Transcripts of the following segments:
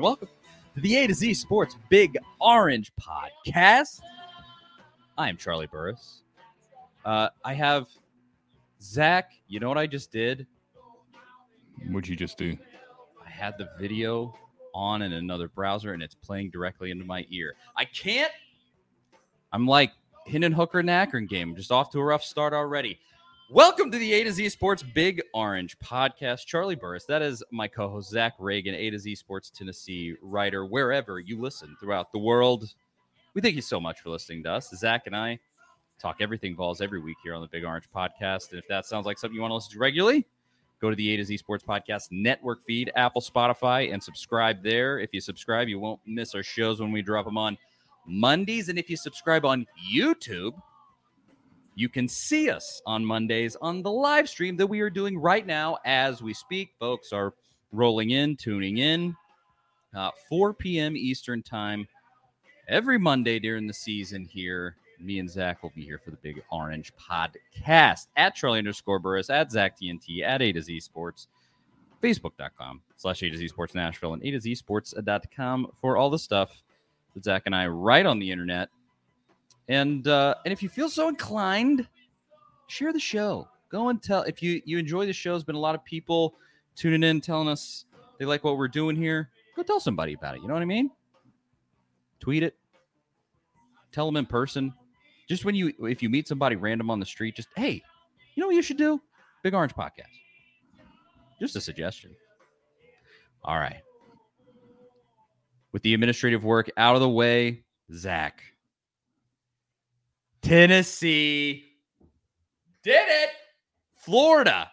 And welcome to the A to Z Sports Big Orange Podcast. I am Charlie Burris. Uh, I have Zach. You know what I just did? What'd you just do? I had the video on in another browser and it's playing directly into my ear. I can't. I'm like Hendon Hooker and Akron game, just off to a rough start already. Welcome to the A to Z Sports Big Orange Podcast. Charlie Burris, that is my co host, Zach Ragan, A to Z Sports Tennessee writer, wherever you listen throughout the world. We thank you so much for listening to us. Zach and I talk everything balls every week here on the Big Orange Podcast. And if that sounds like something you want to listen to regularly, go to the A to Z Sports Podcast network feed, Apple, Spotify, and subscribe there. If you subscribe, you won't miss our shows when we drop them on Mondays. And if you subscribe on YouTube, you can see us on Mondays on the live stream that we are doing right now as we speak. Folks are rolling in, tuning in. Uh, 4 p.m. Eastern Time every Monday during the season here. Me and Zach will be here for the Big Orange Podcast at Charlie underscore Burris, at Zach TNT, at A to Z Sports, Facebook.com slash A to Z Sports Nashville, and A to Z Sports.com for all the stuff that Zach and I write on the internet and uh, and if you feel so inclined, share the show. Go and tell if you you enjoy the show. There's been a lot of people tuning in, telling us they like what we're doing here. Go tell somebody about it. You know what I mean? Tweet it. Tell them in person. Just when you if you meet somebody random on the street, just hey, you know what you should do? Big Orange Podcast. Just a suggestion. All right. With the administrative work out of the way, Zach, Tennessee did it. Florida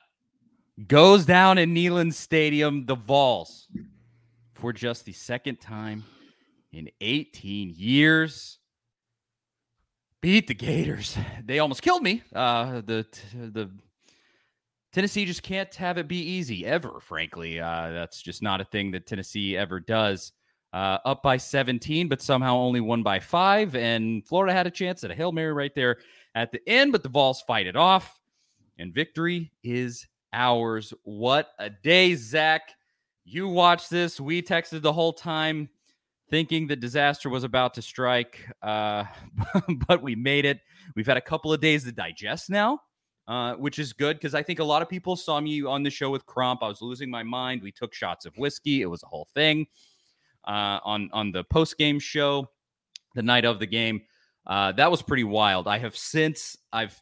goes down in Neyland Stadium, the Vols, for just the second time in 18 years. Beat the Gators. They almost killed me. Uh, the the Tennessee just can't have it be easy ever. Frankly, uh, that's just not a thing that Tennessee ever does uh, up by 17, but somehow only won by five. And Florida had a chance at a Hail Mary right there at the end, but the Vols fight it off. And victory is ours. What a day, Zach. You watched this. We texted the whole time thinking the disaster was about to strike, uh, but we made it. We've had a couple of days to digest now. Uh, which is good because I think a lot of people saw me on the show with Crump. I was losing my mind. We took shots of whiskey. It was a whole thing uh, on on the post game show the night of the game. Uh, that was pretty wild. I have since I've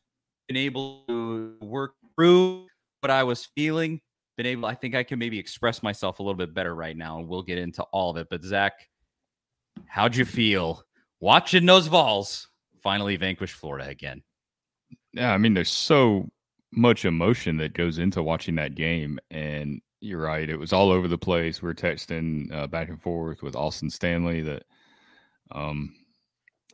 been able to work through what I was feeling. Been able, I think I can maybe express myself a little bit better right now, and we'll get into all of it. But Zach, how'd you feel watching those Vols finally vanquish Florida again? Yeah, I mean, there's so much emotion that goes into watching that game, and you're right. It was all over the place. We are texting uh, back and forth with Austin Stanley that um,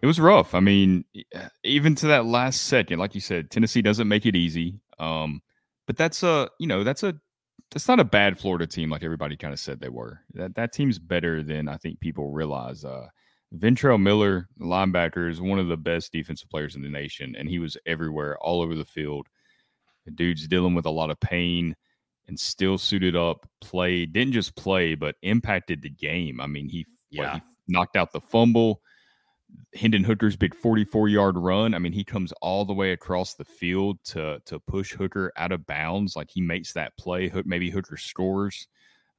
it was rough. I mean, uh, even to that last second, like you said, Tennessee doesn't make it easy. Um, but that's a you know that's a that's not a bad Florida team like everybody kind of said they were. That that team's better than I think people realize. Uh, Ventrell Miller, linebacker, is one of the best defensive players in the nation, and he was everywhere, all over the field. The dude's dealing with a lot of pain and still suited up, played, didn't just play, but impacted the game. I mean, he, yeah. What, he knocked out the fumble. Hendon Hooker's big 44 yard run. I mean, he comes all the way across the field to to push Hooker out of bounds. Like he makes that play. Hook Maybe Hooker scores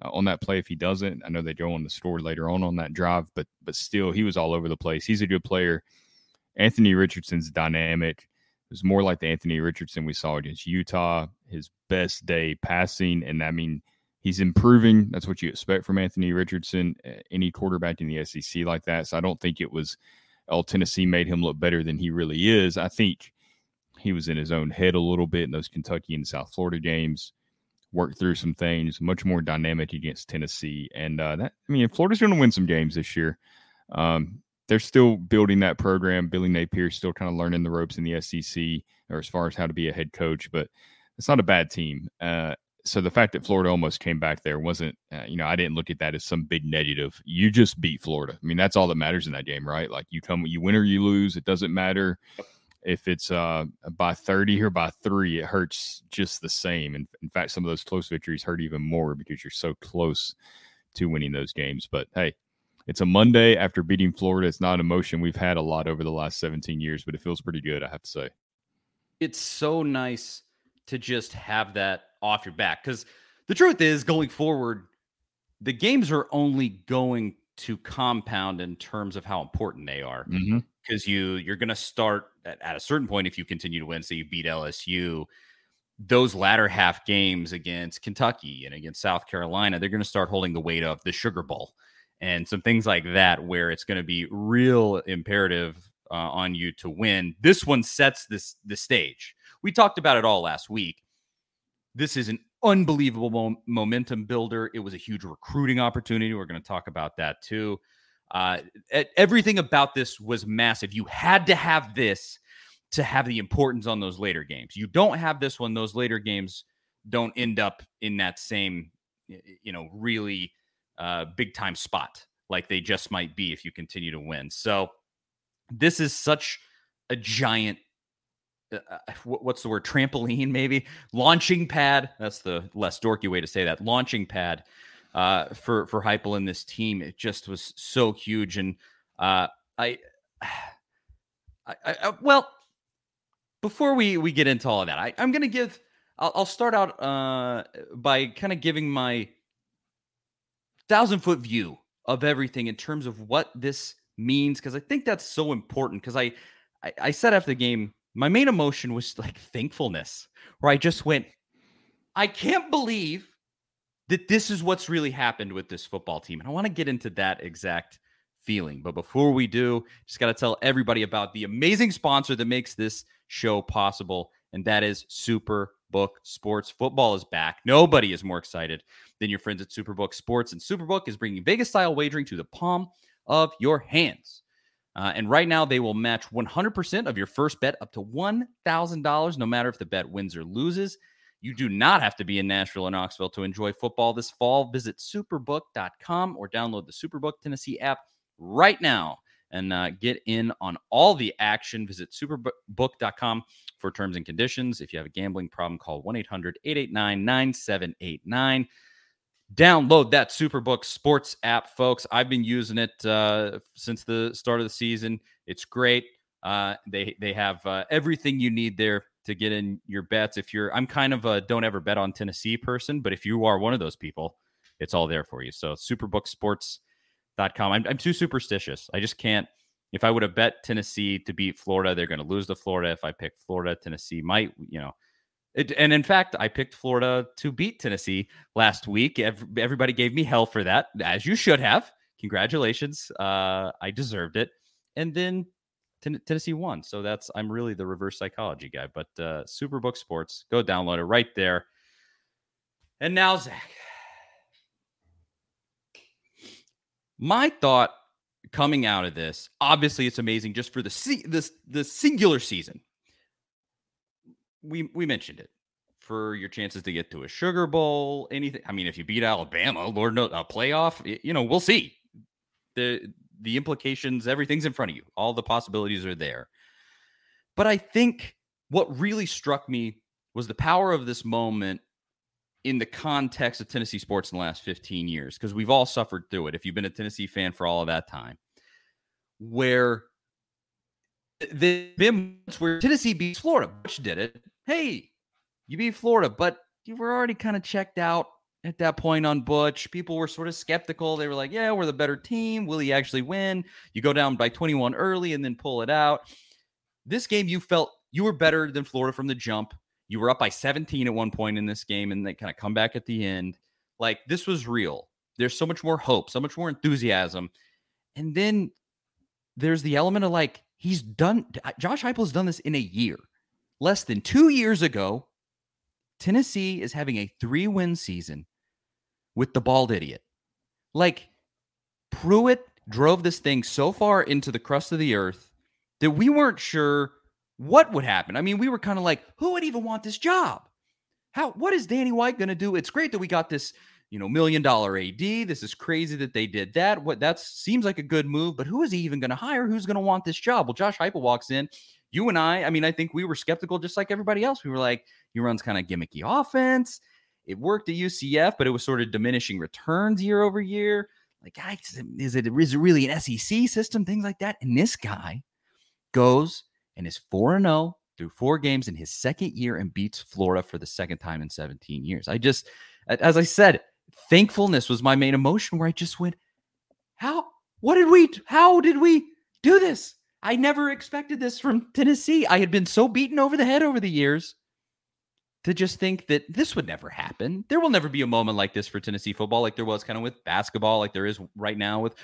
uh, on that play if he doesn't. I know they go on the score later on on that drive, but but still, he was all over the place. He's a good player. Anthony Richardson's dynamic was more like the Anthony Richardson we saw against Utah. His best day passing, and I mean, he's improving. That's what you expect from Anthony Richardson, any quarterback in the SEC like that. So I don't think it was, oh, Tennessee made him look better than he really is. I think he was in his own head a little bit in those Kentucky and South Florida games. Worked through some things, much more dynamic against Tennessee, and uh, that I mean, Florida's going to win some games this year. Um, they're still building that program. Billy Napier's still kind of learning the ropes in the SEC, or as far as how to be a head coach. But it's not a bad team. Uh, so the fact that Florida almost came back there wasn't, uh, you know, I didn't look at that as some big negative. You just beat Florida. I mean, that's all that matters in that game, right? Like you come, you win or you lose. It doesn't matter if it's uh, by 30 or by three. It hurts just the same. And in fact, some of those close victories hurt even more because you're so close to winning those games. But hey, it's a Monday after beating Florida. It's not an emotion we've had a lot over the last 17 years, but it feels pretty good, I have to say. It's so nice to just have that off your back because the truth is, going forward, the games are only going to compound in terms of how important they are. Because mm-hmm. you you're going to start at, at a certain point if you continue to win. Say you beat LSU, those latter half games against Kentucky and against South Carolina, they're going to start holding the weight of the Sugar Bowl and some things like that, where it's going to be real imperative uh, on you to win. This one sets this the stage. We talked about it all last week. This is an unbelievable mo- momentum builder. It was a huge recruiting opportunity. We're going to talk about that too. Uh, everything about this was massive. You had to have this to have the importance on those later games. You don't have this one; those later games don't end up in that same, you know, really uh, big time spot like they just might be if you continue to win. So this is such a giant uh, uh what's the word trampoline maybe launching pad that's the less dorky way to say that launching pad uh, for for Heupel and this team it just was so huge and uh, I, I, I, well before we we get into all of that I, I'm gonna give I'll, I'll start out uh, by kind of giving my thousand foot view of everything in terms of what this means because I think that's so important. Because I, I, I said after the game, my main emotion was like thankfulness, where I just went, I can't believe that this is what's really happened with this football team, and I want to get into that exact feeling. But before we do, just got to tell everybody about the amazing sponsor that makes this show possible, and that is Superbook Sports. Football is back. Nobody is more excited than your friends at Superbook Sports. And Superbook is bringing Vegas style wagering to the palm of your hands. Uh, and right now, they will match 100% of your first bet up to $1,000, no matter if the bet wins or loses. You do not have to be in Nashville or Knoxville to enjoy football this fall. Visit superbook.com or download the Superbook Tennessee app right now and uh, get in on all the action. Visit superbook.com for terms and conditions. If you have a gambling problem, call 1 800 889 9789 download that Superbook Sports app, folks. I've been using it uh, since the start of the season. It's great. Uh, they they have uh, everything you need there to get in your bets. If you're, I'm kind of a don't ever bet on Tennessee person, but if you are one of those people, it's all there for you. So superbooksports.com. I'm, I'm too superstitious. I just can't. If I would have bet Tennessee to beat Florida, they're going to lose to Florida. If I pick Florida, Tennessee might, you know, it, and in fact, I picked Florida to beat Tennessee last week. Everybody gave me hell for that, as you should have. Congratulations. Uh, I deserved it. And then Ten- Tennessee won. So that's, I'm really the reverse psychology guy. But uh, Superbook Sports, go download it right there. And now, Zach, my thought coming out of this, obviously, it's amazing just for the, se- this, the singular season we we mentioned it for your chances to get to a Sugar Bowl, anything. I mean, if you beat Alabama, Lord knows a playoff, you know, we'll see. The the implications, everything's in front of you. All the possibilities are there. But I think what really struck me was the power of this moment in the context of Tennessee sports in the last 15 years, because we've all suffered through it. If you've been a Tennessee fan for all of that time, where the been where Tennessee beats Florida, which did it, hey, you beat Florida, but you were already kind of checked out at that point on Butch. People were sort of skeptical. They were like, yeah, we're the better team. Will he actually win? You go down by 21 early and then pull it out. This game, you felt you were better than Florida from the jump. You were up by 17 at one point in this game and they kind of come back at the end. Like this was real. There's so much more hope, so much more enthusiasm. And then there's the element of like he's done Josh Heupel's done this in a year. Less than 2 years ago, Tennessee is having a 3-win season with the bald idiot. Like Pruitt drove this thing so far into the crust of the earth that we weren't sure what would happen. I mean, we were kind of like, who would even want this job? How what is Danny White going to do? It's great that we got this, you know, million dollar AD. This is crazy that they did that. What that seems like a good move, but who is he even going to hire? Who's going to want this job? Well, Josh Heupel walks in. You and I, I mean, I think we were skeptical just like everybody else. We were like, he runs kind of gimmicky offense. It worked at UCF, but it was sort of diminishing returns year over year. Like, is it is it really an SEC system? Things like that. And this guy goes and is 4 0 through four games in his second year and beats Florida for the second time in 17 years. I just, as I said, thankfulness was my main emotion where I just went, how, what did we, how did we do this? I never expected this from Tennessee. I had been so beaten over the head over the years to just think that this would never happen. There will never be a moment like this for Tennessee football, like there was kind of with basketball, like there is right now with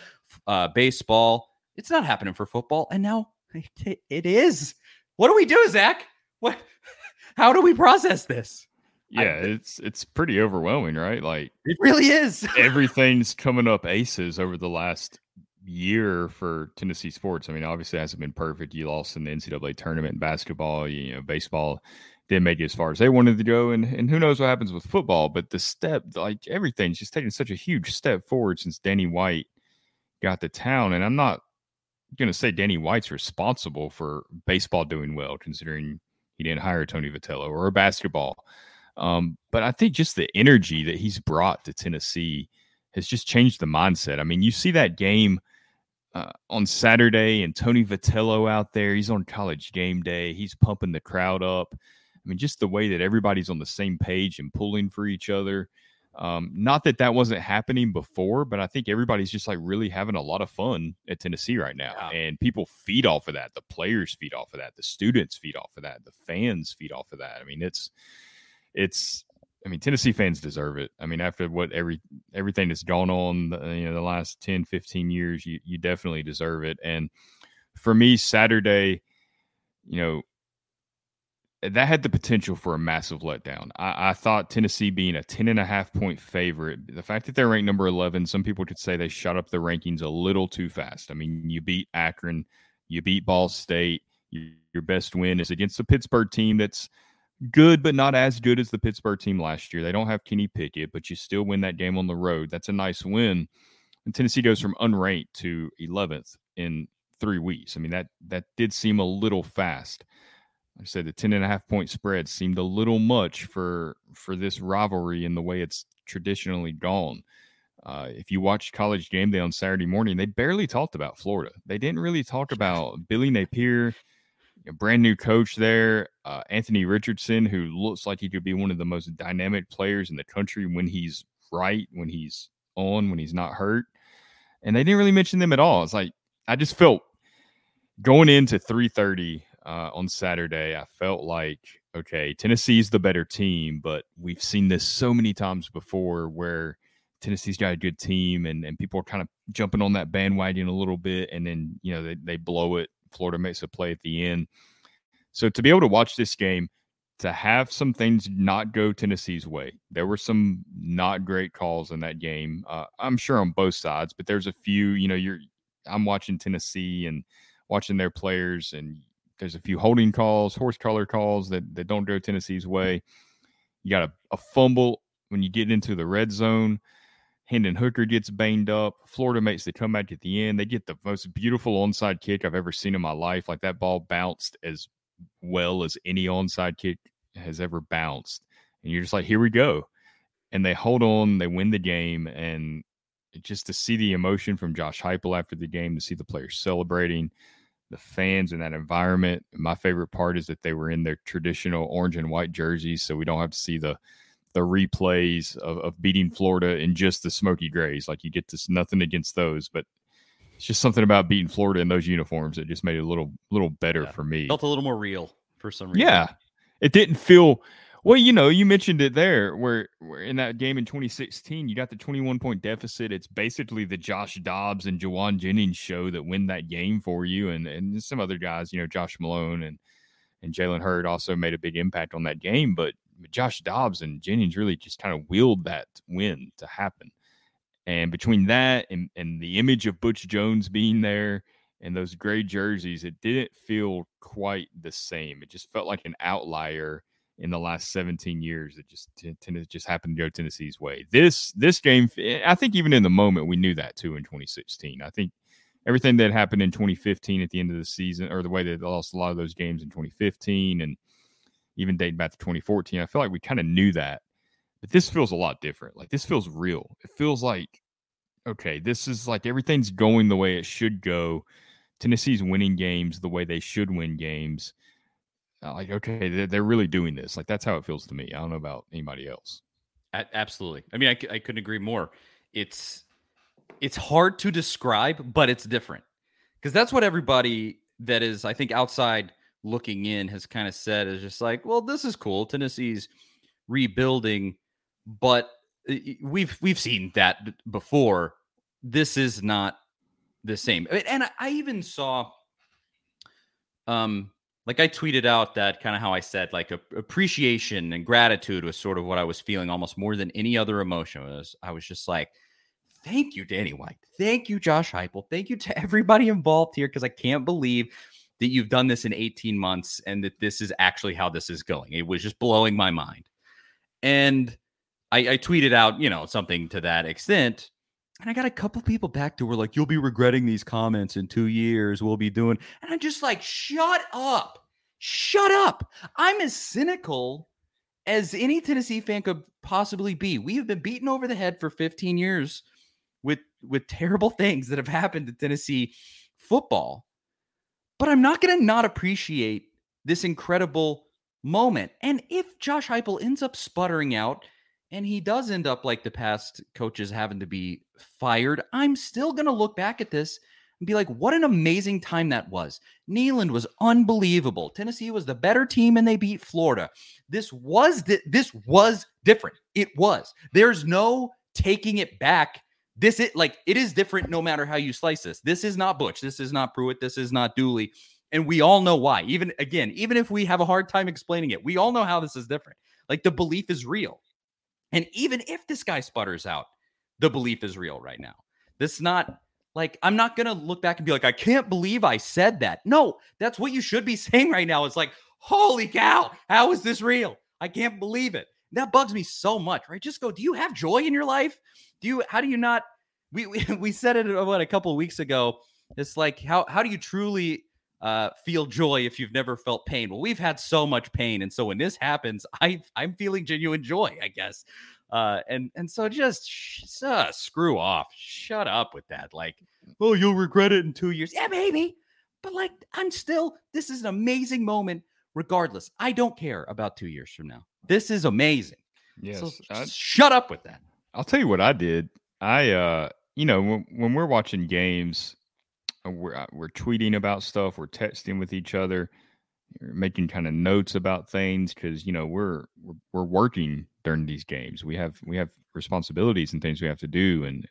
uh, baseball. It's not happening for football. And now it is. What do we do, Zach? What? How do we process this? Yeah, I, it's it's pretty overwhelming, right? Like it really is. everything's coming up aces over the last year for Tennessee sports. I mean, obviously, it hasn't been perfect. You lost in the NCAA tournament in basketball. You know, baseball didn't make it as far as they wanted to go, and and who knows what happens with football. But the step, like everything's just taking such a huge step forward since Danny White got to town. And I'm not going to say Danny White's responsible for baseball doing well, considering he didn't hire Tony Vitello or basketball. Um, but I think just the energy that he's brought to Tennessee has just changed the mindset. I mean, you see that game uh, on Saturday and Tony Vitello out there. He's on college game day. He's pumping the crowd up. I mean, just the way that everybody's on the same page and pulling for each other. Um, not that that wasn't happening before, but I think everybody's just like really having a lot of fun at Tennessee right now. Yeah. And people feed off of that. The players feed off of that. The students feed off of that. The fans feed off of that. I mean, it's, it's, I mean, Tennessee fans deserve it. I mean, after what every everything that's gone on, uh, you know, the last 10, 15 years, you, you definitely deserve it. And for me, Saturday, you know, that had the potential for a massive letdown. I, I, thought Tennessee being a 10 and a half point favorite, the fact that they're ranked number 11, some people could say they shot up the rankings a little too fast. I mean, you beat Akron, you beat Ball State. You, your best win is against the Pittsburgh team that's good, but not as good as the Pittsburgh team last year. They don't have Kenny Pickett, but you still win that game on the road. That's a nice win. And Tennessee goes from unranked to 11th in three weeks. I mean, that that did seem a little fast. I said the 10 and a half point spread seemed a little much for for this rivalry in the way it's traditionally gone. Uh, if you watch college game day on Saturday morning, they barely talked about Florida. They didn't really talk about Billy Napier, a brand new coach there, uh, Anthony Richardson, who looks like he could be one of the most dynamic players in the country when he's right, when he's on, when he's not hurt. And they didn't really mention them at all. It's like I just felt going into 330 uh, on Saturday, I felt like, okay, Tennessee's the better team, but we've seen this so many times before where Tennessee's got a good team and, and people are kind of jumping on that bandwagon a little bit and then, you know, they, they blow it. Florida makes a play at the end. So to be able to watch this game, to have some things not go Tennessee's way, there were some not great calls in that game. Uh, I'm sure on both sides, but there's a few, you know, you're, I'm watching Tennessee and watching their players and there's a few holding calls, horse collar calls that, that don't go Tennessee's way. You got a, a fumble when you get into the red zone. Hendon Hooker gets banged up. Florida makes the comeback at the end. They get the most beautiful onside kick I've ever seen in my life. Like that ball bounced as well as any onside kick has ever bounced. And you're just like, here we go. And they hold on, they win the game. And just to see the emotion from Josh Heupel after the game, to see the players celebrating, the fans in that environment. My favorite part is that they were in their traditional orange and white jerseys, so we don't have to see the the replays of, of beating Florida in just the smoky grays. Like you get this nothing against those, but it's just something about beating Florida in those uniforms that just made it a little little better yeah. for me. Felt a little more real for some reason. Yeah. It didn't feel Well, you know, you mentioned it there where, where in that game in 2016, you got the 21 point deficit. It's basically the Josh Dobbs and Jauan Jennings show that win that game for you. And and some other guys, you know, Josh Malone and and Jalen Hurd also made a big impact on that game. But Josh Dobbs and Jennings really just kind of willed that win to happen. And between that and, and the image of Butch Jones being there and those gray jerseys, it didn't feel quite the same. It just felt like an outlier in the last 17 years. It just tended just happened to go Tennessee's way. This this game, eh, I think even in the moment we knew that too in 2016. I think everything that happened in 2015 at the end of the season, or the way they lost a lot of those games in 2015, and even dating back to 2014, I feel like we kind of knew that. But this feels a lot different. Like this feels real. It feels like okay, this is like everything's going the way it should go. Tennessee's winning games the way they should win games like okay they're, they're really doing this. Like that's how it feels to me. I don't know about anybody else. Absolutely. I mean I, I couldn't agree more. It's it's hard to describe but it's different. Because that's what everybody that is i think outside looking in has kind of said is just like well this is cool. Tennessee's rebuilding but we've we've seen that before. This is not the same. And i even saw um like I tweeted out that kind of how I said like appreciation and gratitude was sort of what I was feeling almost more than any other emotion. Was I was just like, thank you, Danny White, thank you, Josh Heupel, thank you to everybody involved here because I can't believe that you've done this in 18 months and that this is actually how this is going. It was just blowing my mind, and I, I tweeted out you know something to that extent. And I got a couple people back to were like, you'll be regretting these comments in two years. We'll be doing. And I'm just like, shut up. Shut up. I'm as cynical as any Tennessee fan could possibly be. We have been beaten over the head for 15 years with with terrible things that have happened to Tennessee football. But I'm not going to not appreciate this incredible moment. And if Josh Heupel ends up sputtering out and he does end up like the past coaches having to be fired, I'm still going to look back at this and be like, what an amazing time that was. Neyland was unbelievable. Tennessee was the better team and they beat Florida. This was di- this was different. It was. There's no taking it back. This it like it is different no matter how you slice this. This is not Butch. This is not Pruitt. This is not Dooley. And we all know why. Even again, even if we have a hard time explaining it, we all know how this is different. Like the belief is real. And even if this guy sputters out, the belief is real right now. This is not like I'm not gonna look back and be like, I can't believe I said that. No, that's what you should be saying right now. It's like, holy cow, how is this real? I can't believe it. That bugs me so much, right? Just go, do you have joy in your life? Do you how do you not we we, we said it uh, what a couple weeks ago. It's like how how do you truly uh, feel joy if you've never felt pain. Well, we've had so much pain, and so when this happens, I I'm feeling genuine joy, I guess. Uh, and and so just sh- uh, screw off, shut up with that. Like, oh, you'll regret it in two years. Yeah, maybe, but like, I'm still. This is an amazing moment. Regardless, I don't care about two years from now. This is amazing. Yes, so shut up with that. I'll tell you what I did. I, uh, you know, when, when we're watching games, we're uh, we're tweeting about stuff, we're texting with each other, we're making kind of notes about things because you know we're, we're we're working during these games. We have we have responsibilities and things we have to do. And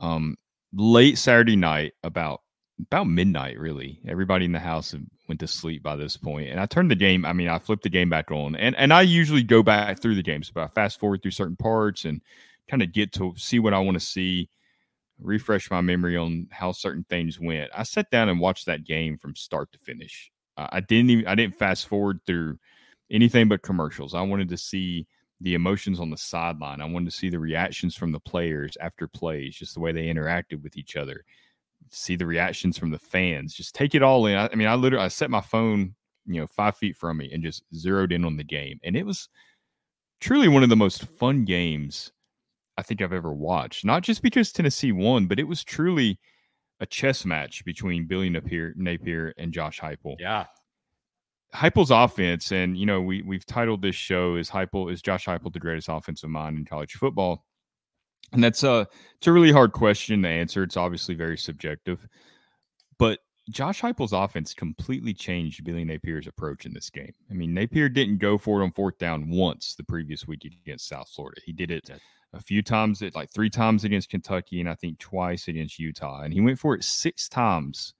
um, late Saturday night, about about midnight, really, everybody in the house went to sleep by this point. And I turned the game. I mean, I flipped the game back on, and and I usually go back through the games, but I fast forward through certain parts and kind of get to see what I want to see refresh my memory on how certain things went. I sat down and watched that game from start to finish. Uh, I didn't even I didn't fast forward through anything but commercials. I wanted to see the emotions on the sideline. I wanted to see the reactions from the players after plays, just the way they interacted with each other. See the reactions from the fans. Just take it all in. I, I mean, I literally I set my phone, you know, five feet from me and just zeroed in on the game, and it was truly one of the most fun games I think I've ever watched. Not just because Tennessee won, but it was truly a chess match between Billy Napier, Napier and Josh Heupel. Yeah. Heupel's offense, and you know, we we've titled this show is Heupel is Josh Heupel the greatest offensive mind in college football? And that's a it's a really hard question to answer. It's obviously very subjective. But Josh Heupel's offense completely changed Billy Napier's approach in this game. I mean, Napier didn't go for it on fourth down once the previous week against South Florida. He did it a few times, like three times against Kentucky, and I think twice against Utah. And he went for it six times.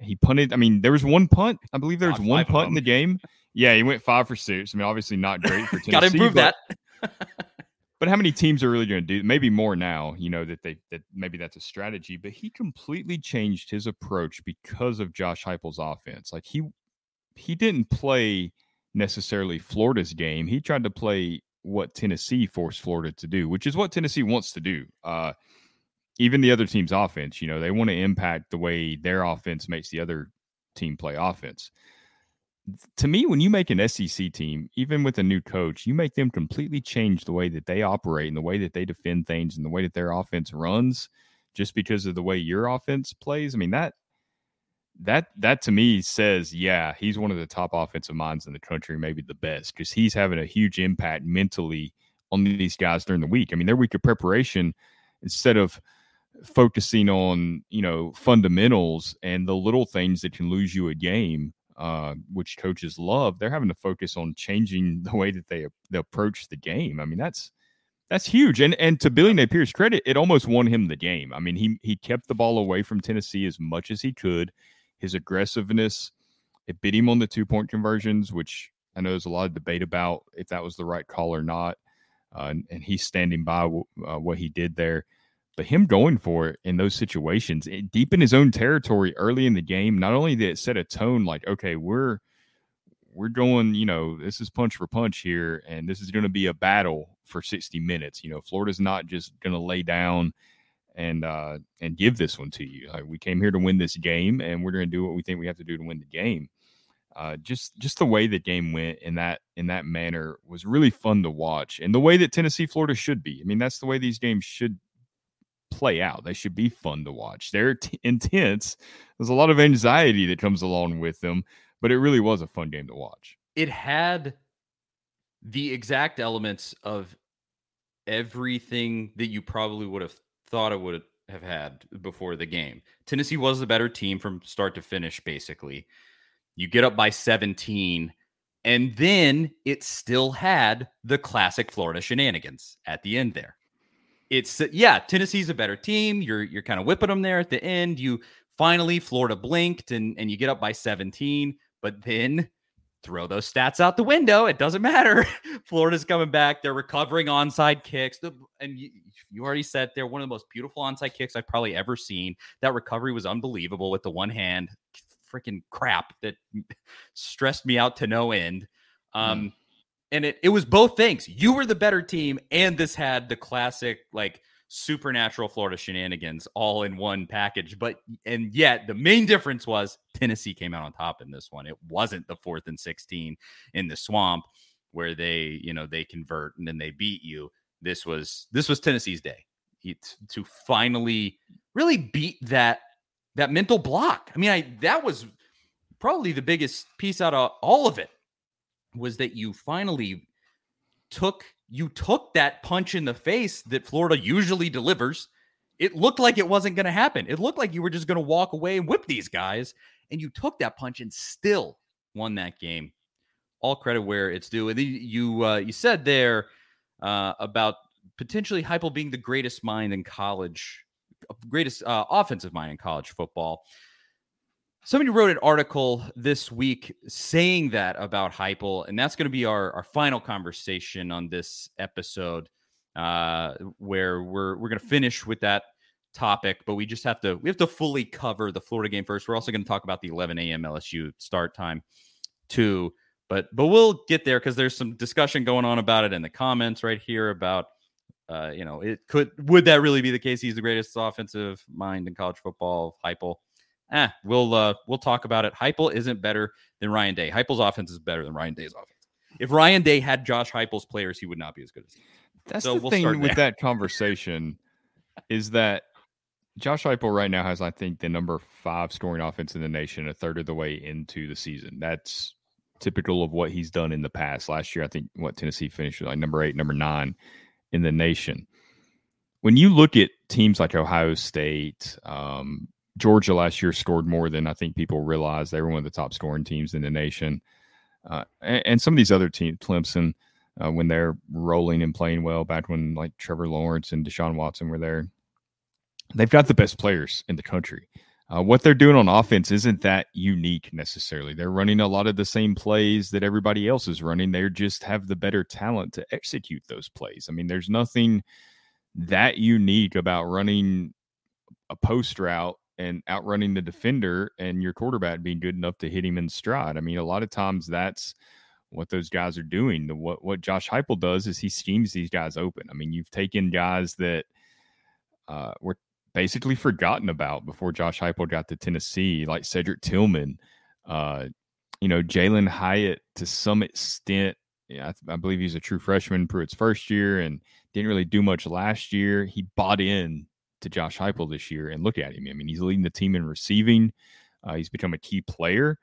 He punted. I mean, there was one punt. I believe there was one punt in the game. Yeah, he went five for six. I mean, obviously not great for Tennessee. Got to improve that. but how many teams are really going to do? Maybe more now. You know that they that maybe that's a strategy. But he completely changed his approach because of Josh Heupel's offense. Like he he didn't play necessarily Florida's game. He tried to play what Tennessee forced Florida to do, which is what Tennessee wants to do. Uh, even the other team's offense, you know, they want to impact the way their offense makes the other team play offense. To me, when you make an SEC team, even with a new coach, you make them completely change the way that they operate and the way that they defend things and the way that their offense runs just because of the way your offense plays. I mean, that that that to me says, yeah, he's one of the top offensive minds in the country, maybe the best, because he's having a huge impact mentally on these guys during the week. I mean, their week of preparation, instead of focusing on you know fundamentals and the little things that can lose you a game, uh, which coaches love, they're having to focus on changing the way that they, they approach the game. I mean, that's that's huge. And and to Billy Napier's credit, it almost won him the game. I mean, he he kept the ball away from Tennessee as much as he could his aggressiveness. It bit him on the two point conversions, which I know there's a lot of debate about if that was the right call or not. Uh, and, and, he's standing by w- uh, what he did there. But him going for it in those situations, it, deep in his own territory early in the game, not only did it set a tone like, okay, we're we're going, you know, this is punch for punch here, and this is going to be a battle for 60 minutes. You know, Florida's not just going to lay down and uh, and give this one to you. Like, we came here to win this game, and we're going to do what we think we have to do to win the game. Uh, just just the way the game went in that in that manner was really fun to watch, and the way that Tennessee Florida should be. I mean, that's the way these games should play out. They should be fun to watch. They're t- intense. There's a lot of anxiety that comes along with them, but it really was a fun game to watch. It had the exact elements of everything that you probably would have thought it would have had before the game. Tennessee was the better team from start to finish, basically. You get up by 17, and then it still had the classic Florida shenanigans at the end there. It's yeah, Tennessee's a better team. You're you're kind of whipping them there at the end. You finally Florida blinked and and you get up by 17, but then throw those stats out the window. It doesn't matter. Florida's coming back. They're recovering onside kicks. The, and you, you, already said they're one of the most beautiful onside kicks I've probably ever seen. That recovery was unbelievable with the one hand. Freaking crap that stressed me out to no end. Um, mm. And it, it was both things. You were the better team, and this had the classic, like, supernatural Florida shenanigans all in one package. But and yet the main difference was Tennessee came out on top in this one. It wasn't the fourth and 16 in the swamp where they, you know, they convert and then they beat you. This was this was Tennessee's day to finally really beat that that mental block. I mean, I that was probably the biggest piece out of all of it was that you finally took you took that punch in the face that Florida usually delivers. It looked like it wasn't going to happen. It looked like you were just going to walk away and whip these guys, and you took that punch and still won that game. All credit where it's due. And you uh, you said there uh, about potentially Heupel being the greatest mind in college, greatest uh, offensive mind in college football. Somebody wrote an article this week saying that about Heupel, and that's going to be our, our final conversation on this episode, uh, where we're we're going to finish with that topic, but we just have to we have to fully cover the Florida game first. We're also going to talk about the 11 a.m. LSU start time too, but but we'll get there because there's some discussion going on about it in the comments right here about uh, you know it could would that really be the case? He's the greatest offensive mind in college football, Heupel eh, we'll uh, we'll talk about it. Heupel isn't better than Ryan Day. Heupel's offense is better than Ryan Day's offense. If Ryan Day had Josh Heupel's players, he would not be as good as he. That's so the we'll thing with that conversation is that Josh Heupel right now has, I think, the number five scoring offense in the nation, a third of the way into the season. That's typical of what he's done in the past. Last year, I think what Tennessee finished like number eight, number nine in the nation. When you look at teams like Ohio State, um, Georgia last year scored more than I think people realize. They were one of the top scoring teams in the nation. Uh, and, and, some of these other teams, Clemson, uh, when they're rolling and playing well, back when like Trevor Lawrence and Deshaun Watson were there, they've got the best players in the country. Uh, what they're doing on offense isn't that unique necessarily. They're running a lot of the same plays that everybody else is running. They just have the better talent to execute those plays. I mean, there's nothing that unique about running a post route and outrunning the defender and your quarterback being good enough to hit him in stride. I mean, a lot of times that's what those guys are doing. The, what what Josh Heupel does is he schemes these guys open. I mean, you've taken guys that uh, were basically forgotten about before Josh Heupel got to Tennessee, like Cedric Tillman, uh, you know, Jalin Hyatt to some extent. Yeah, I, I believe he's a true freshman Pruitt's first year and didn't really do much last year. He bought in to Josh Heupel this year, and look at him. I mean, he's leading the team in receiving. Uh, he's become a key player,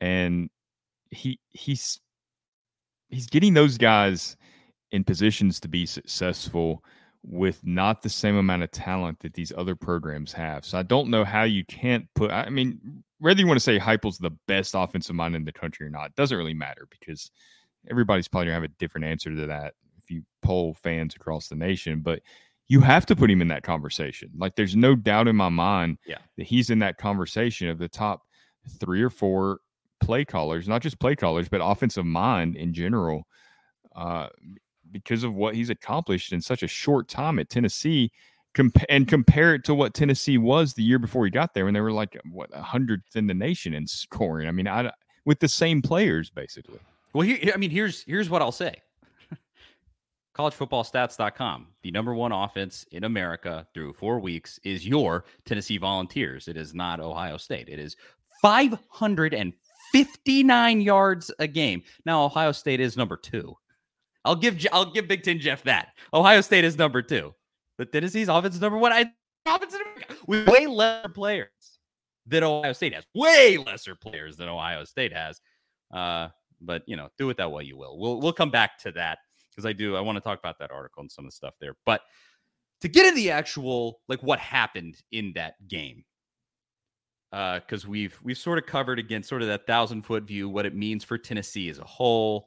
and he he's he's getting those guys in positions to be successful with not the same amount of talent that these other programs have. So I don't know how you can't put. I mean, whether you want to say Heupel's the best offensive mind in the country or not doesn't really matter because everybody's probably gonna have a different answer to that if you poll fans across the nation. But you have to put him in that conversation. Like, there's no doubt in my mind yeah. that he's in that conversation of the top three or four play callers, not just play callers, but offensive mind in general, uh, because of what he's accomplished in such a short time at Tennessee. And compare it to what Tennessee was the year before he got there, when they were like what a hundredth in the nation in scoring. I mean, I, with the same players basically. Well, here, I mean, here's here's what I'll say collegefootballstats.com, the number one offense in America through four weeks, is your Tennessee Volunteers. It is not Ohio State. It is 559 yards a game. Now Ohio State is number two. I'll give I'll give Big Ten Jeff that. Ohio State is number two, but Tennessee's offense is number one. I offense with way lesser players than Ohio State has. Way lesser players than Ohio State has. Uh, but you know, do it that way you will. We'll we'll come back to that because I do I want to talk about that article and some of the stuff there. But to get into the actual like what happened in that game, because uh, we've we've sort of covered again sort of that thousand foot view what it means for Tennessee as a whole.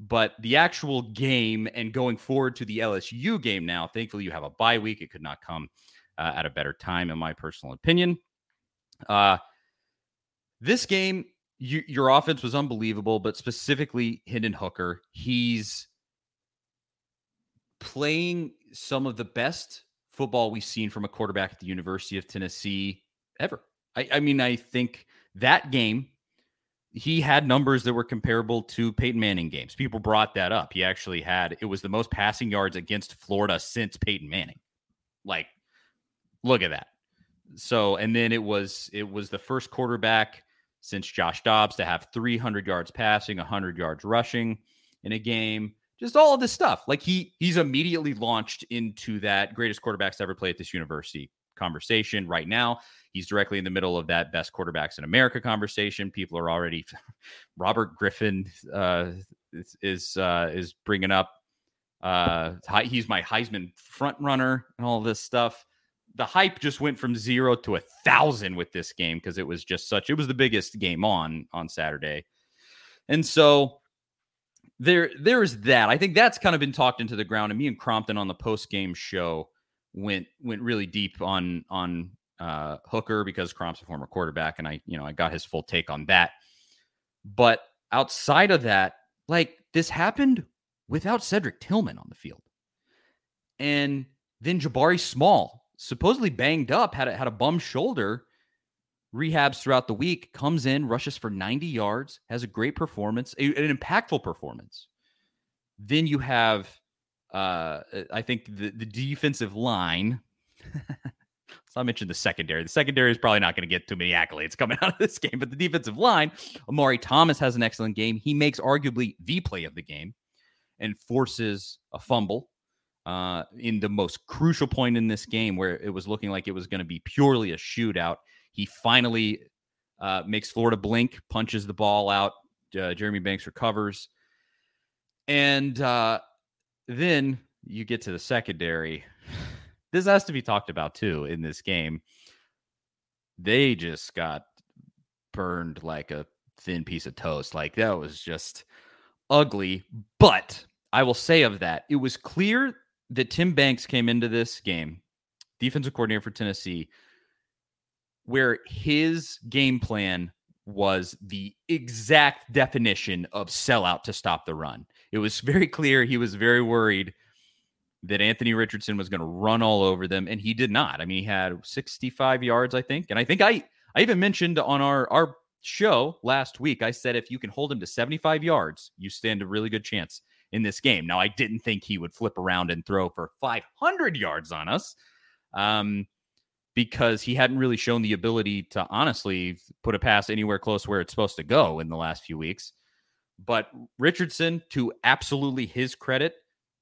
But the actual game and going forward to the LSU game now, thankfully you have a bye week. It could not come uh, at a better time, in my personal opinion. Uh, this game, you, your offense was unbelievable, but specifically Hendon Hooker, he's playing some of the best football we've seen from a quarterback at the University of Tennessee ever. I, I mean, I think that game, he had numbers that were comparable to Peyton Manning games. People brought that up. He actually had, it was the most passing yards against Florida since Peyton Manning. Like, look at that. So, and then it was, it was the first quarterback since Josh Dobbs to have 300 yards passing, 100 yards rushing in a game just all of this stuff. Like he he's immediately launched into that greatest quarterbacks to ever play at this university conversation right now. He's directly in the middle of that best quarterbacks in America conversation. People are already Robert Griffin uh, is is, uh, is bringing up uh, he's my Heisman front runner and all this stuff. The hype just went from zero to a thousand with this game because it was just such. It was the biggest game on on Saturday, and so there there's that. I think that's kind of been talked into the ground. And me and Crompton on the post game show went went really deep on on uh, Hooker because Cromp's a former quarterback, and I you know I got his full take on that. But outside of that, like this happened without Cedric Tillman on the field, and then Jabari Small supposedly banged up, had a, had a bum shoulder rehabs throughout the week, comes in, rushes for 90 yards, has a great performance, a, an impactful performance. Then you have, uh, I think, the, the defensive line. so I mentioned the secondary. The secondary is probably not going to get too many accolades coming out of this game, but the defensive line, Omari Thomas has an excellent game. He makes arguably the play of the game and forces a fumble uh, in the most crucial point in this game where it was looking like it was going to be purely a shootout. He finally uh, makes Florida blink, punches the ball out. Uh, Jeremy Banks recovers. And uh, then you get to the secondary. This has to be talked about too in this game. they just got burned like a thin piece of toast. Like that was just ugly. But I will say of that, it was clear that Tim Banks came into this game, defensive coordinator for Tennessee, where his game plan was the exact definition of sellout to stop the run. It was very clear he was very worried that Anthony Richardson was going to run all over them, and he did not. I mean, he had 65 yards, I think, and I think I I even mentioned on our our show last week, I said if you can hold him to 75 yards, you stand a really good chance in this game. Now, I didn't think he would flip around and throw for 500 yards on us. Um, because he hadn't really shown the ability to honestly put a pass anywhere close where it's supposed to go in the last few weeks. But Richardson, to absolutely his credit,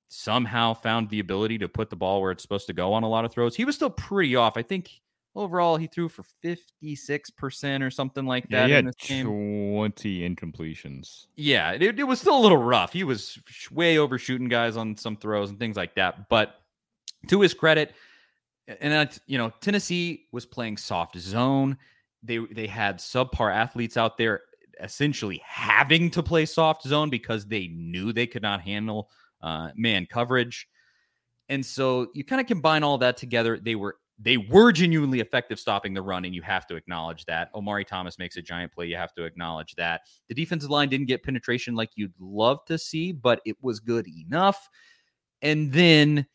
somehow found the ability to put the ball where it's supposed to go on a lot of throws. He was still pretty off. I think overall he threw for 56% or something like that yeah, in this game. 20 incompletions. Yeah, it, it was still a little rough. He was way overshooting guys on some throws and things like that. But to his credit, and that's you know Tennessee was playing soft zone. They they had subpar athletes out there essentially having to play soft zone because they knew they could not handle uh, man coverage. And so you kind of combine all that together. They were they were genuinely effective stopping the run, and you have to acknowledge that. Omari Thomas makes a giant play. You have to acknowledge that. The defensive line didn't get penetration like you'd love to see, but it was good enough. And then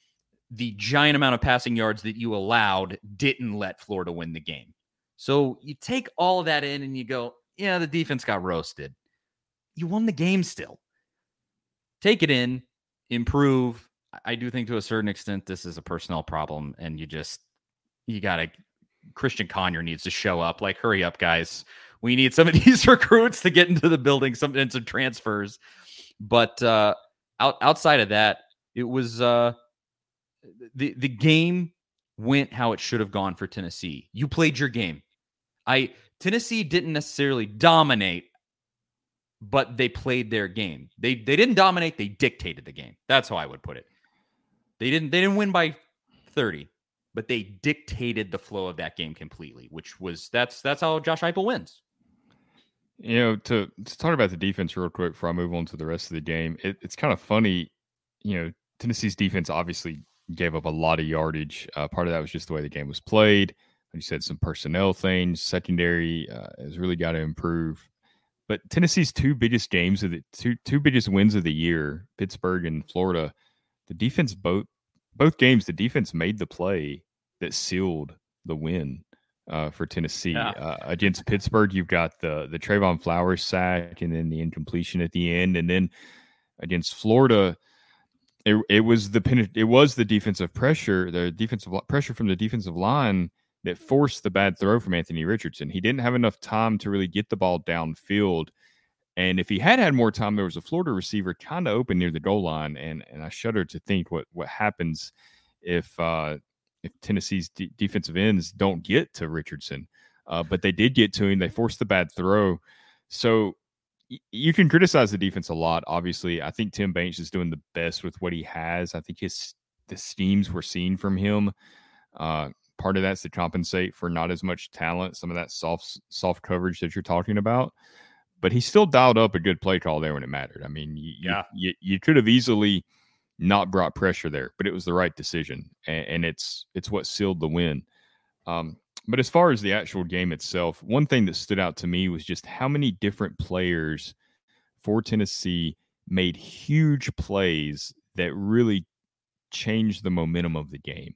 the giant amount of passing yards that you allowed didn't let Florida win the game. So you take all that in and you go, yeah, the defense got roasted. You won the game still. Take it in, improve. I do think to a certain extent this is a personnel problem, and you just you gotta Christian Conyer needs to show up. Like, hurry up, guys. We need some of these recruits to get into the building, some and some transfers. But uh out outside of that, it was uh the the game went how it should have gone for Tennessee. You played your game. I Tennessee didn't necessarily dominate, but they played their game. They they didn't dominate, they dictated the game. That's how I would put it. They didn't they didn't win by 30, but they dictated the flow of that game completely, which was that's that's how Josh Heupel wins. You know, to to talk about the defense real quick before I move on to the rest of the game, it, it's kind of funny. You know, Tennessee's defense obviously gave up a lot of yardage. Uh, part of that was just the way the game was played. Like you said, some personnel things. Secondary uh, has really got to improve. But Tennessee's two biggest games of the two two biggest wins of the year, Pittsburgh and Florida, the defense both both games, the defense made the play that sealed the win uh, for Tennessee. Yeah. Uh, against Pittsburgh, you've got the the Trevon Flowers sack and then the incompletion at the end, and then against Florida, it, it was the it was the defensive pressure, the defensive pressure from the defensive line that forced the bad throw from Anthony Richardson. He didn't have enough time to really get the ball downfield. And if he had had more time, there was a Florida receiver kind of open near the goal line, and and I shudder to think what what happens if uh, if Tennessee's de- defensive ends don't get to Richardson. Uh, but they did get to him. They forced the bad throw. So you can criticize the defense a lot. Obviously, I think Tim Banks is doing the best with what he has. I think his the schemes we're seeing from him. Uh, part of that's to compensate for not as much talent, some of that soft soft coverage that you're talking about. But he still dialed up a good play call there when it mattered. I mean, you, you- Yeah. you, you could have easily not brought pressure there, but it was the right decision, and, and it's it's what sealed the win. Um, but as far as the actual game itself, one thing that stood out to me was just how many different players for Tennessee made huge plays that really changed the momentum of the game.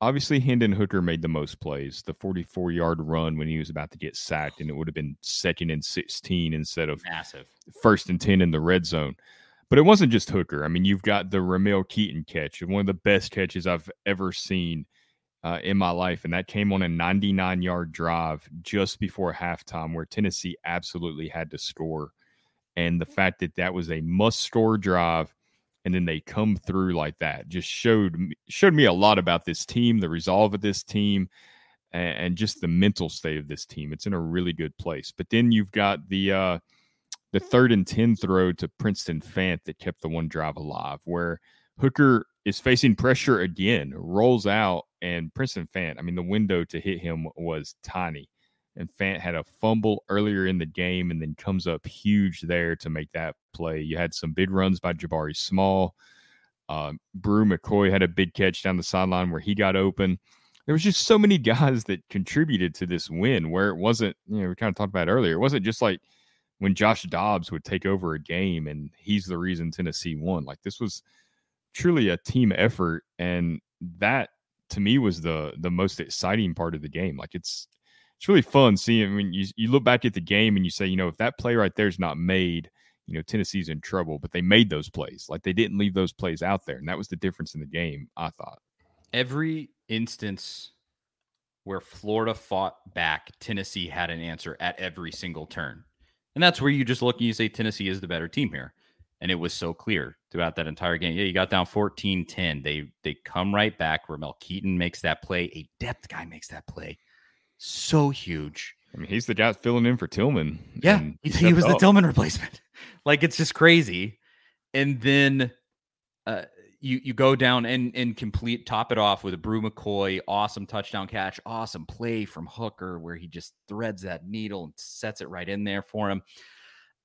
Obviously, Hendon Hooker made the most plays, the 44 yard run when he was about to get sacked, and it would have been second and 16 instead of Massive. first and 10 in the red zone. But it wasn't just Hooker. I mean, you've got the Ramel Keyton catch, one of the best catches I've ever seen uh, in my life. And that came on a 99 yard drive just before halftime where Tennessee absolutely had to score. And the fact that that was a must score drive and then they come through like that just showed me, showed me a lot about this team, the resolve of this team, and, and just the mental state of this team. It's in a really good place. But then you've got the uh, the third and 10 throw to Princeton Fant that kept the one drive alive, where Hooker is facing pressure again, rolls out, and Princeton Fant, I mean, the window to hit him was tiny. and Fant had a fumble earlier in the game and then comes up huge there to make that play. You had some big runs by Jabari Small. Uh, Bru McCoy had a big catch down the sideline where he got open. There was just so many guys that contributed to this win where it wasn't, you know, we kind of talked about earlier. It wasn't just like when Josh Dobbs would take over a game and he's the reason Tennessee won. Like this was truly a team effort. And that to me was the the most exciting part of the game. Like it's it's really fun seeing when you you look back at the game and you say, you know, if that play right there is not made, you know, Tennessee's in trouble. But they made those plays. Like they didn't leave those plays out there. And that was the difference in the game, I thought. Every instance where Florida fought back, Tennessee had an answer at every single turn. And that's where you just look and you say Tennessee is the better team here. And it was so clear throughout that entire game. Yeah, you got down 14-10. They they come right back. Ramel Keyton makes that play. A depth guy makes that play. So huge. I mean, he's the guy filling in for Tillman. Yeah, he, he was up. the Tillman replacement. like it's just crazy. And then uh, you you go down and and complete top it off with a Bru McCoy, awesome touchdown catch, awesome play from Hooker where he just threads that needle and sets it right in there for him.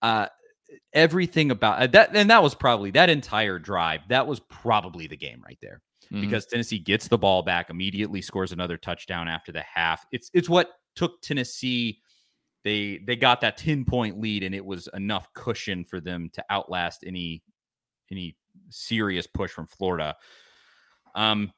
Uh, everything about uh, that, and that was probably that entire drive. That was probably the game right there mm-hmm. because Tennessee gets the ball back immediately, scores another touchdown after the half. It's it's what took Tennessee. They they got that ten point lead, and it was enough cushion for them to outlast any any serious push from Florida. Um,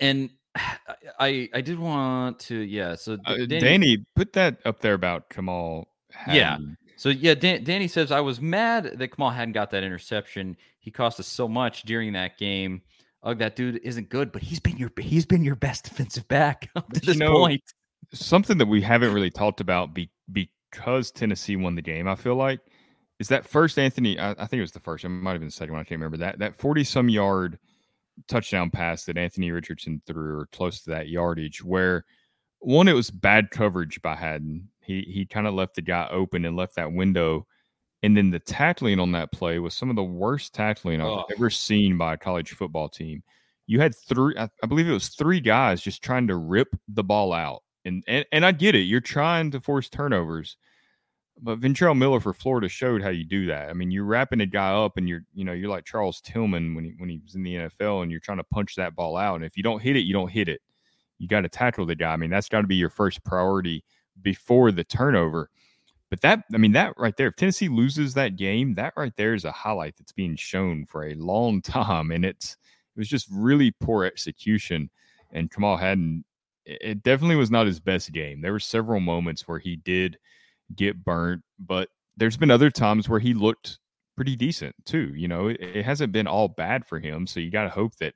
and I I did want to yeah. So uh, Danny, Danny, put that up there about Kamal. Hadden. Yeah. So yeah, Dan, Danny says I was mad that Kamal Hadden got that interception. He cost us so much during that game. Ugh, that dude isn't good, but he's been your he's been your best defensive back up to this know, point. Something that we haven't really talked about be, because Tennessee won the game. I feel like is that first Anthony? I, I, think it was the first. It might have been the second one. I can't remember that. That forty some yard touchdown pass that Anthony Richardson threw, or close to that yardage, where one it was bad coverage by Hadden. He he kind of left the guy open and left that window. And then the tackling on that play was some of the worst tackling I've oh. ever seen by a college football team. You had three, I, I believe it was three guys just trying to rip the ball out. And, and and I get it. You're trying to force turnovers, but Ventrell Miller for Florida showed how you do that. I mean, you're wrapping a guy up, and you're you know you're like Charles Tillman when he when he was in the NFL, and you're trying to punch that ball out. And if you don't hit it, you don't hit it. You got to tackle the guy. I mean, that's got to be your first priority before the turnover. But that, I mean, that right there, if Tennessee loses that game, that right there is a highlight that's being shown for a long time, and it's it was just really poor execution. And Kamal Hadden, it definitely was not his best game. There were several moments where he did get burnt, but there's been other times where he looked pretty decent too. You know, it, it hasn't been all bad for him. So you got to hope that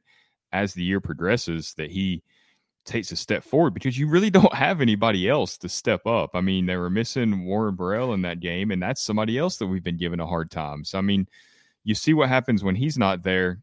as the year progresses, that he takes a step forward because you really don't have anybody else to step up. I mean, they were missing Warren Burrell in that game, and that's somebody else that we've been giving a hard time. So, I mean, you see what happens when he's not there.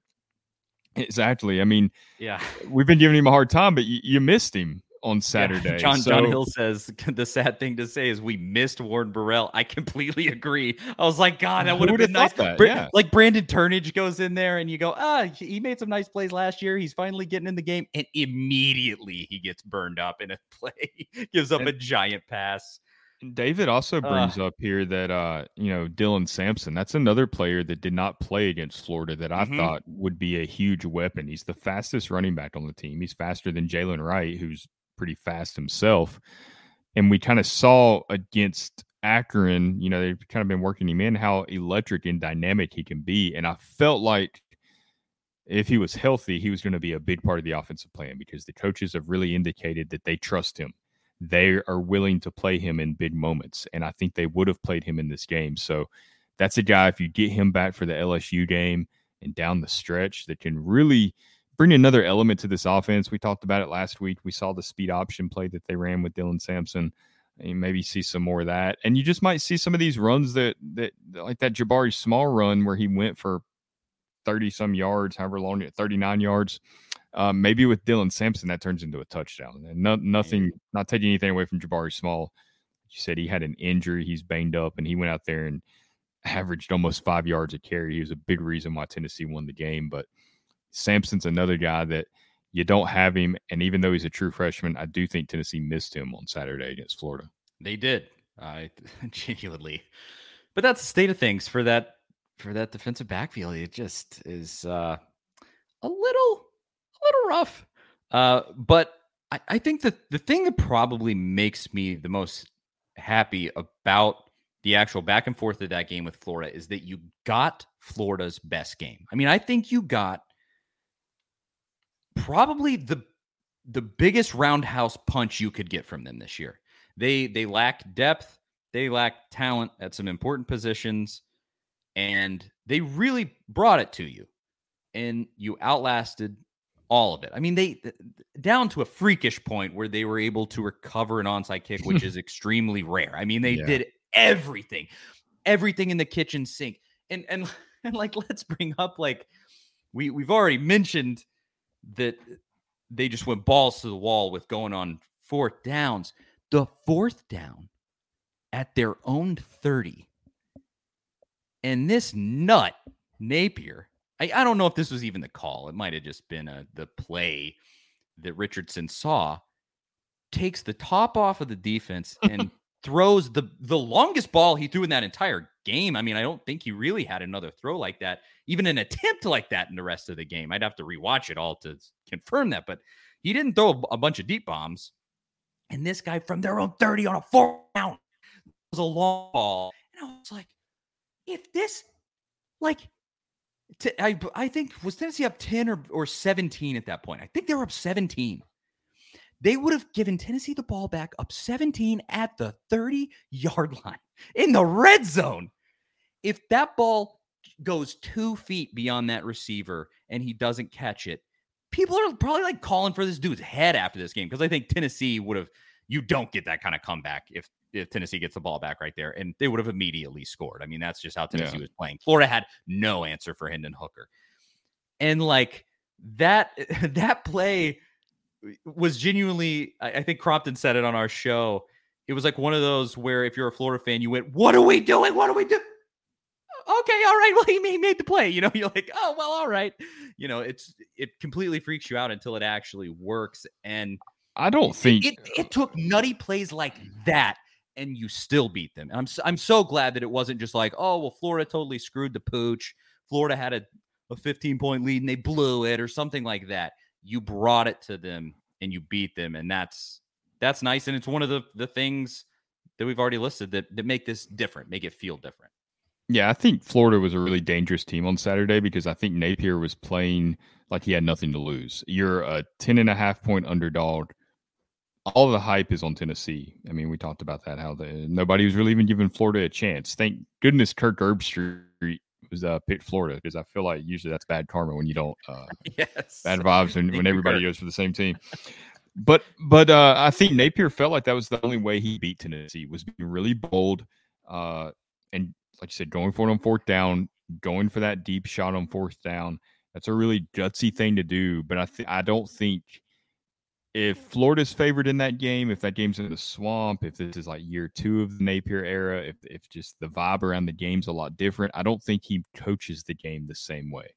Exactly. I mean, yeah, we've been giving him a hard time, but you, you missed him on Saturday. Yeah. John so, John Hill says the sad thing to say is we missed Warren Burrell. I completely agree. I was like, God, that would have been nice. That, yeah. Like Brandon Turnage goes in there and you go, ah, he made some nice plays last year. He's finally getting in the game, and immediately he gets burned up in a play, gives up and, a giant pass. David also brings uh, up here that uh, you know, Dylan Sampson, that's another player that did not play against Florida that I mm-hmm. thought would be a huge weapon. He's the fastest running back on the team. He's faster than Jaylen Wright, who's pretty fast himself. And we kind of saw against Akron, you know, they've kind of been working him in how electric and dynamic he can be. And I felt like if he was healthy, he was going to be a big part of the offensive plan because the coaches have really indicated that they trust him. They are willing to play him in big moments. And I think they would have played him in this game. So that's a guy, if you get him back for the LSU game and down the stretch, that can really bring another element to this offense. We talked about it last week. We saw the speed option play that they ran with Dylan Sampson. You maybe see some more of that, and you just might see some of these runs that that like that Jabari Small run where he went for thirty some yards, however long, thirty nine yards. Um, maybe with Dylan Sampson that turns into a touchdown, and no, nothing, not taking anything away from Jabari Small. You said he had an injury, he's banged up, and he went out there and averaged almost five yards a carry. He was a big reason why Tennessee won the game, but Sampson's another guy that you don't have him. And even though he's a true freshman, I do think Tennessee missed him on Saturday against Florida. They did. Genuinely, but that's the state of things for that for that defensive backfield. It just is uh, a little a little rough. Uh, but I, I think that the thing that probably makes me the most happy about the actual back and forth of that game with Florida is that you got Florida's best game. I mean, I think you got probably the the biggest roundhouse punch you could get from them this year. They they lack depth, they lack talent at some important positions, and they really brought it to you. And you outlasted all of it. I mean, they down to a freakish point where they were able to recover an onside kick, which is extremely rare. I mean, they yeah. did everything, everything in the kitchen sink. And and and like let's bring up like we we've already mentioned that they just went balls to the wall with going on fourth downs. The fourth down at their own 30. And this nut, Napier, I, I don't know if this was even the call. It might have just been a, the play that Richardson saw. Takes the top off of the defense and throws the the longest ball he threw in that entire game. I mean, I don't think he really had another throw like that, even an attempt like that in the rest of the game. I'd have to rewatch it all to confirm that, but he didn't throw a bunch of deep bombs. And this guy from their own 30 on a four down was a long ball. And I was like, if this, like, I think was Tennessee up 10 or, or 17 at that point. I think they were up 17 they would have given Tennessee the ball back up 17 at the 30 yard line in the red zone. If that ball goes two feet beyond that receiver and he doesn't catch it, people are probably like calling for this dude's head after this game because I think Tennessee would have. You don't get that kind of comeback if if Tennessee gets the ball back right there, and they would have immediately scored. I mean, that's just how Tennessee yeah. was playing. Florida had no answer for Hendon Hooker, and like that that play was genuinely, I, think Crompton said it on our show. It was like one of those where if you're a Florida fan, you went, What are we doing? What are we doing? Okay, all right. Well, he made, made the play. You know, you're like, oh well, all right. You know, it's it completely freaks you out until it actually works. And I don't think it, it took nutty plays like that and you still beat them. And I'm I'm so glad that it wasn't just like, oh well, Florida totally screwed the pooch. Florida had a, a 15 point lead and they blew it or something like that you brought it to them and you beat them and that's that's nice and it's one of the the things that we've already listed that that make this different make it feel different. Yeah i think florida was a really dangerous team on saturday because i think napier was playing like he had nothing to lose. You're a 10 and a half point underdog. All the hype is on tennessee. I mean we talked about that how the nobody was really even giving florida a chance. Thank goodness kirk herbstreit was uh, picked Florida because I feel like usually that's bad karma when you don't. Uh, yes. Bad vibes when, when everybody goes for the same team. But but uh, I think Napier felt like that was the only way he beat Tennessee was being really bold, uh, and like you said, going for it on fourth down, going for that deep shot on fourth down. That's a really gutsy thing to do. But I th- I don't think if Florida's favored in that game, if that game's in the swamp, if this is like year two of the Napier era, if if just the vibe around the game's a lot different, I don't think he coaches the game the same way.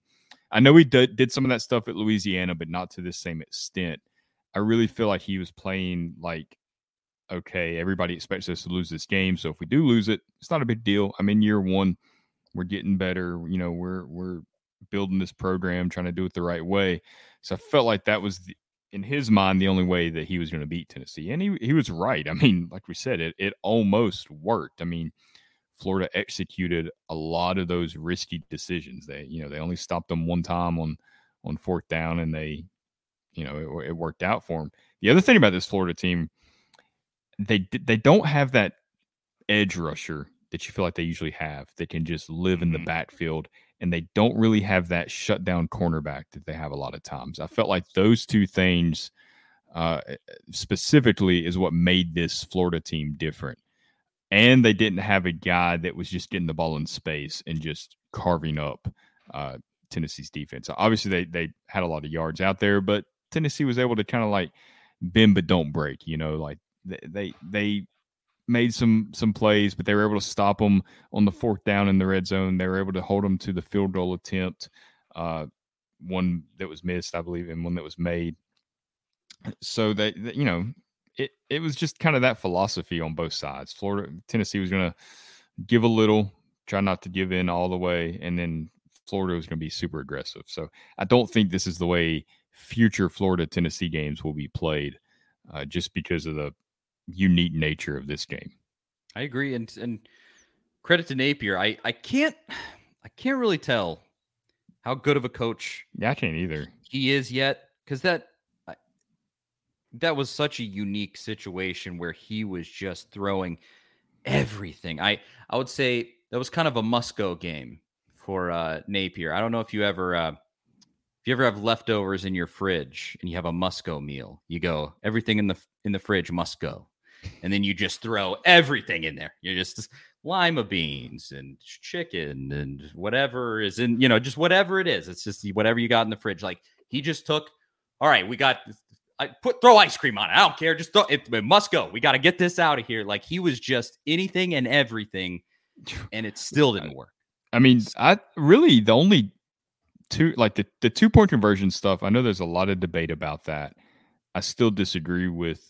I know he did, did some of that stuff at Louisiana, but not to the same extent. I really feel like he was playing like, okay, everybody expects us to lose this game, so if we do lose it, it's not a big deal. I'm in year one, we're getting better. You know, we're we're building this program, trying to do it the right way. So I felt like that was the, in his mind the only way that he was going to beat Tennessee. And he he was right. I mean, like we said, it it almost worked. I mean, Florida executed a lot of those risky decisions. They you know they only stopped them one time on on fourth down, and they you know it, it worked out for them. The other thing about this Florida team, they they don't have that edge rusher that you feel like they usually have. that can just live in the mm-hmm. backfield and they don't really have that shutdown cornerback that they have a lot of times. I felt like those two things uh, eh, specifically is what made this Florida team different. And they didn't have a guy that was just getting the ball in space and just carving up uh, Tennessee's defense. Obviously, they they had a lot of yards out there, but Tennessee was able to kind of like bend but don't break. You know, like they they, they made some some plays, but they were able to stop them on the fourth down in the red zone. They were able to hold them to the field goal attempt, uh, one that was missed, I believe, and one that was made. So that you know, it, it was just kind of that philosophy on both sides. Florida, Tennessee was going to give a little, try not to give in all the way, and then Florida was going to be super aggressive. So I don't think this is the way future Florida Tennessee games will be played, uh, just because of the unique nature of this game. I agree, and and credit to Napier. I I can't I can't really tell how good of a coach. Yeah, I can't either. He is yet because that that was such a unique situation where he was just throwing everything. I I would say that was kind of a must go game for uh, Napier. I don't know if you ever uh, if you ever have leftovers in your fridge and you have a must go meal. You go everything in the in the fridge must go, and then you just throw everything in there. You just lima beans and chicken and whatever is in you know just whatever it is. It's just whatever you got in the fridge. Like he just took. All right, we got I put throw ice cream on it. I don't care. Just throw, it, it must go. We got to get this out of here. Like he was just anything and everything, and it still didn't work. I mean, I really the only two like the, the two point conversion stuff. I know there's a lot of debate about that. I still disagree with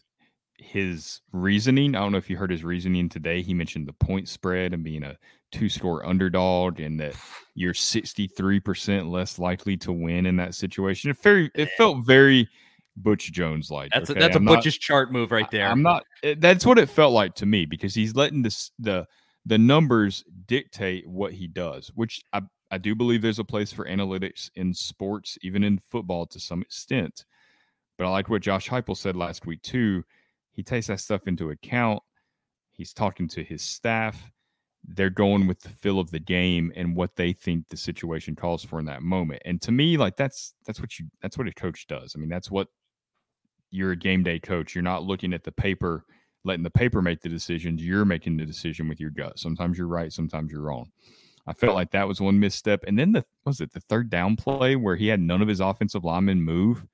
his reasoning. I don't know if you heard his reasoning today. He mentioned the point spread and being a two score underdog and that you're 63% less likely to win in that situation. It very it felt very Butch Jones like. That's okay? a, that's I'm a Butch's chart move right there. I'm not. Eh, that's what it felt like to me because he's letting this the the numbers dictate what he does, which I I do believe there's a place for analytics in sports, even in football to some extent. But I like what Josh Heupel said last week too. He takes that stuff into account. He's talking to his staff. They're going with the feel of the game and what they think the situation calls for in that moment. And to me, like that's that's what you that's what a coach does. I mean, that's what you're a game day coach. You're not looking at the paper, letting the paper make the decisions. You're making the decision with your gut. Sometimes you're right, sometimes you're wrong. I felt like that was one misstep. And then the was it the third down play where he had none of his offensive linemen move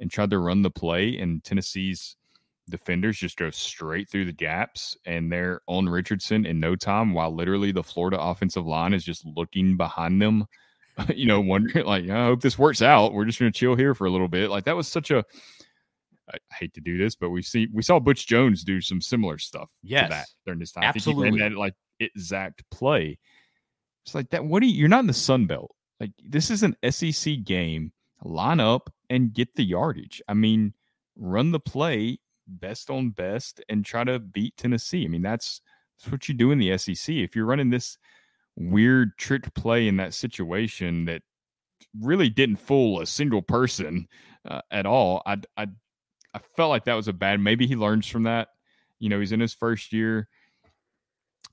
and tried to run the play, and Tennessee's defenders just go straight through the gaps and they're on Richardson in no time while literally the Florida offensive line is just looking behind them, you know, wondering like, I hope this works out. We're just gonna chill here for a little bit. Like that was such a I hate to do this, but we see we saw Butch Jones do some similar stuff yes, to that during this time. Absolutely. I think he that like exact play. It's like that. What do you? You're not in the Sun Belt. Like this is an SEC game. Line up and get the yardage. I mean, run the play best on best and try to beat Tennessee. I mean, that's that's what you do in the SEC. If you're running this weird trick play in that situation that really didn't fool a single person uh, at all, I I I felt like that was a bad. Maybe he learns from that. You know, he's in his first year.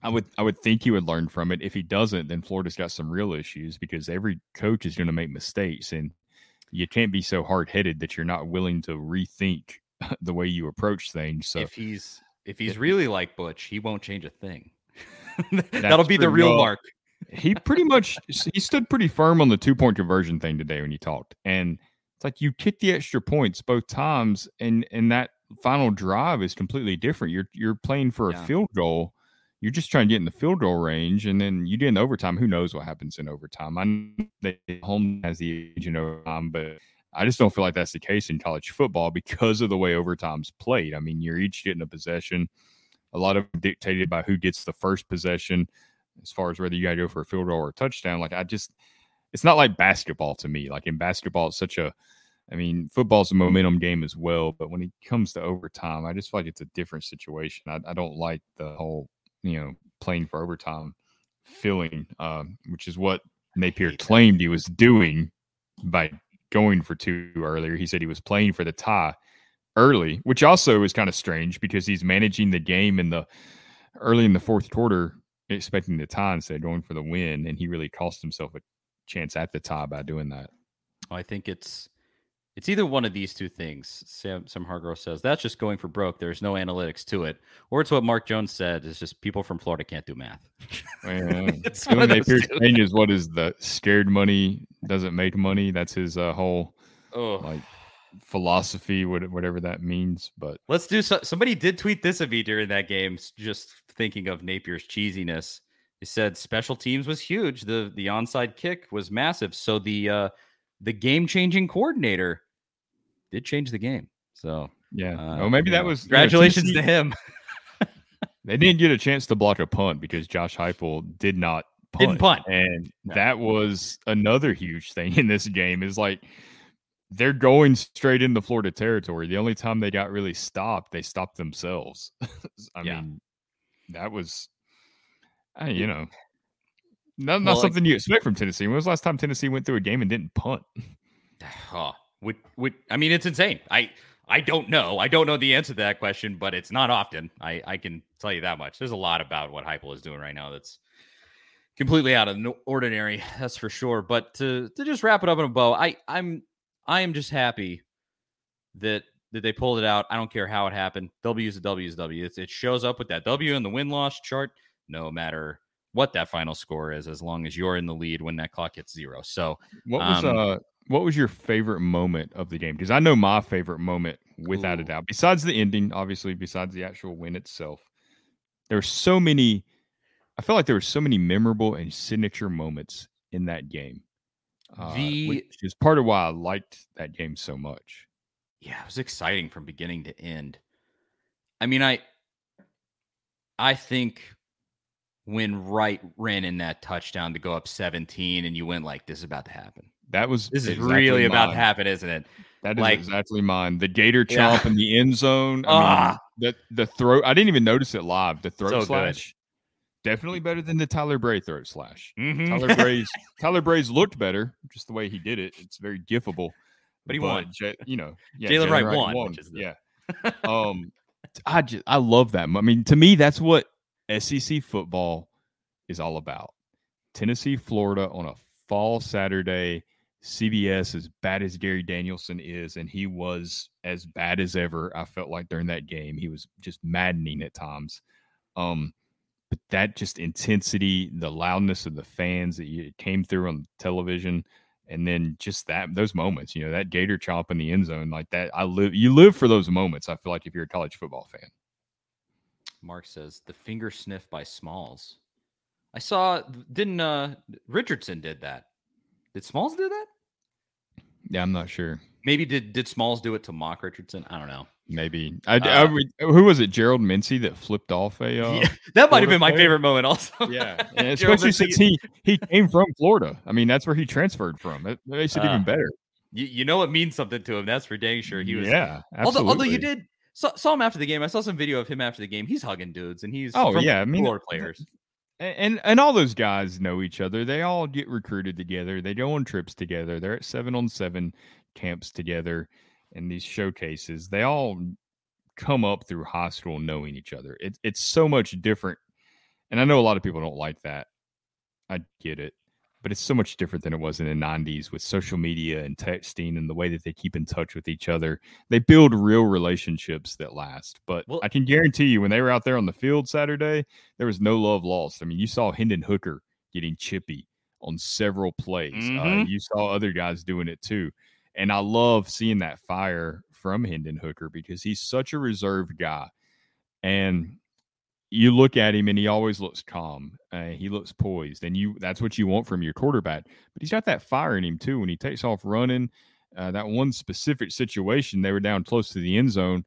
I would I would think he would learn from it. If he doesn't, then Florida's got some real issues because every coach is going to make mistakes, and you can't be so hard headed that you're not willing to rethink the way you approach things. So if he's if he's really like Butch, he won't change a thing. That'll be the real well, mark. he pretty much he stood pretty firm on the two point conversion thing today when he talked, and it's like you kick the extra points both times, and and that final drive is completely different. You're you're playing for a yeah. field goal. You're just trying to get in the field goal range, and then you get in overtime. Who knows what happens in overtime? I know that home has the edge in overtime, but I just don't feel like that's the case in college football because of the way overtime's played. I mean, you're each getting a possession. A lot of dictated by who gets the first possession, as far as whether you got to go for a field goal or a touchdown. Like I just, it's not like basketball to me. Like in basketball, it's such a I mean, football's a momentum game as well, but when it comes to overtime, I just feel like it's a different situation. I, I don't like the whole, you know, playing for overtime feeling, um, which is what Napier claimed he was doing by going for two earlier. He said he was playing for the tie early, which also is kind of strange because he's managing the game in the early in the fourth quarter, expecting the tie instead of going for the win, and he really cost himself a chance at the tie by doing that. I think it's it's either one of these two things. Sam, Sam Hargrove says that's just going for broke. There's no analytics to it, or it's what Mark Jones said. It's just people from Florida can't do math. it's one thing is what is the scared money doesn't make money. That's his uh, whole oh. like philosophy, whatever that means. But let's do so. Somebody did tweet this of me during that game, just thinking of Napier's cheesiness. He said special teams was huge. The the onside kick was massive. So the uh, the game changing coordinator did change the game. So Yeah. Uh, well, maybe that know, was you know, congratulations to him. They didn't get a chance to block a punt because Josh Heupel did not punt. Didn't punt. and Yeah. that was another huge thing in this game. Is like they're going straight into Florida territory. The only time they got really stopped, they stopped themselves. I Yeah. mean, that was, you know, not, not Well, like- something you expect from Tennessee. When was the last time Tennessee went through a game and didn't punt? Oh, would, would, I mean, it's insane. I I don't know. I don't know the answer to that question, but it's not often. I I can tell you that much. There's a lot about what Heupel is doing right now that's completely out of the ordinary. That's for sure. But to to just wrap it up in a bow, I I'm I am just happy that that they pulled it out. I don't care how it happened. W is a W is a W. It's, it shows up with that W in the win loss chart, no matter what that final score is, as long as you're in the lead when that clock hits zero. So What was Um, uh what was your favorite moment of the game? Because I know my favorite moment, without a doubt, besides the ending, obviously, besides the actual win itself, there were so many. I felt like there were so many memorable and signature moments in that game. Uh, The- which is part of why I liked that game so much. yeah, it was exciting from beginning to end. I mean, I I think when Wright ran in that touchdown to go up 17 and you went like this is about to happen. That was This is exactly really about to happen, isn't it? That is like- exactly mine. The Gator Yeah. chomp in the end zone. I Ah. mean, the the throat. I didn't even notice it live. The throat So good. slash. Definitely better than the Tyler Bray throat slash. Mhm. Tyler Bray's Tyler Bray's looked better, just the way he did it. It's very gifable. But he won. Ja- you know, yeah, Jaylen Wright won, which is the- yeah. um, I just I love that. I mean, to me, that's what SEC football is all about. Tennessee, Florida on a fall Saturday. CBS, as bad as Gary Danielson is, and he was as bad as ever. I felt like during that game, he was just maddening at times. Um, but that just intensity, the loudness of the fans that you, came through on television, and then just that those moments, you know, that Gator chomp in the end zone, like that. I live, you live for those moments. I feel like if you're a college football fan. Mark says the finger sniff by Smalls. I saw didn't uh Richardson did that. Did Smalls do that? Yeah, I'm not sure. Maybe did did Smalls do it to mock Richardson? I don't know. Maybe I, I Uh, would- who was it? Gerald Mincey that flipped off a. Uh, Yeah, that might have been my player? favorite moment also. Yeah, especially since he he came from Florida. I mean, that's where he transferred from. It makes it Ah, even better. You, you know it means something to him. That's for dang sure. He was yeah, although absolutely. although you did saw, saw him after the game. I saw some video of him after the game. He's hugging dudes and he's Oh, from yeah, I mean, Florida players. And and all those guys know each other. They all get recruited together. They go on trips together. They're at seven on seven camps together and these showcases. They all come up through high school knowing each other. It's it's so much different. And I know a lot of people don't like that. I get it. But it's so much different than it was in the 90s with social media and texting and the way that they keep in touch with each other. They build real relationships that last. But Well- I can guarantee you, when they were out there on the field Saturday, there was no love lost. I mean, you saw Hendon Hooker getting chippy on several plays. Uh, Mhm. you saw other guys doing it too. And I love seeing that fire from Hendon Hooker because he's such a reserved guy. And you look at him and he always looks calm. Uh, he looks poised, and you that's what you want from your quarterback. But he's got that fire in him too. When he takes off running, uh, that one specific situation, they were down close to the end zone.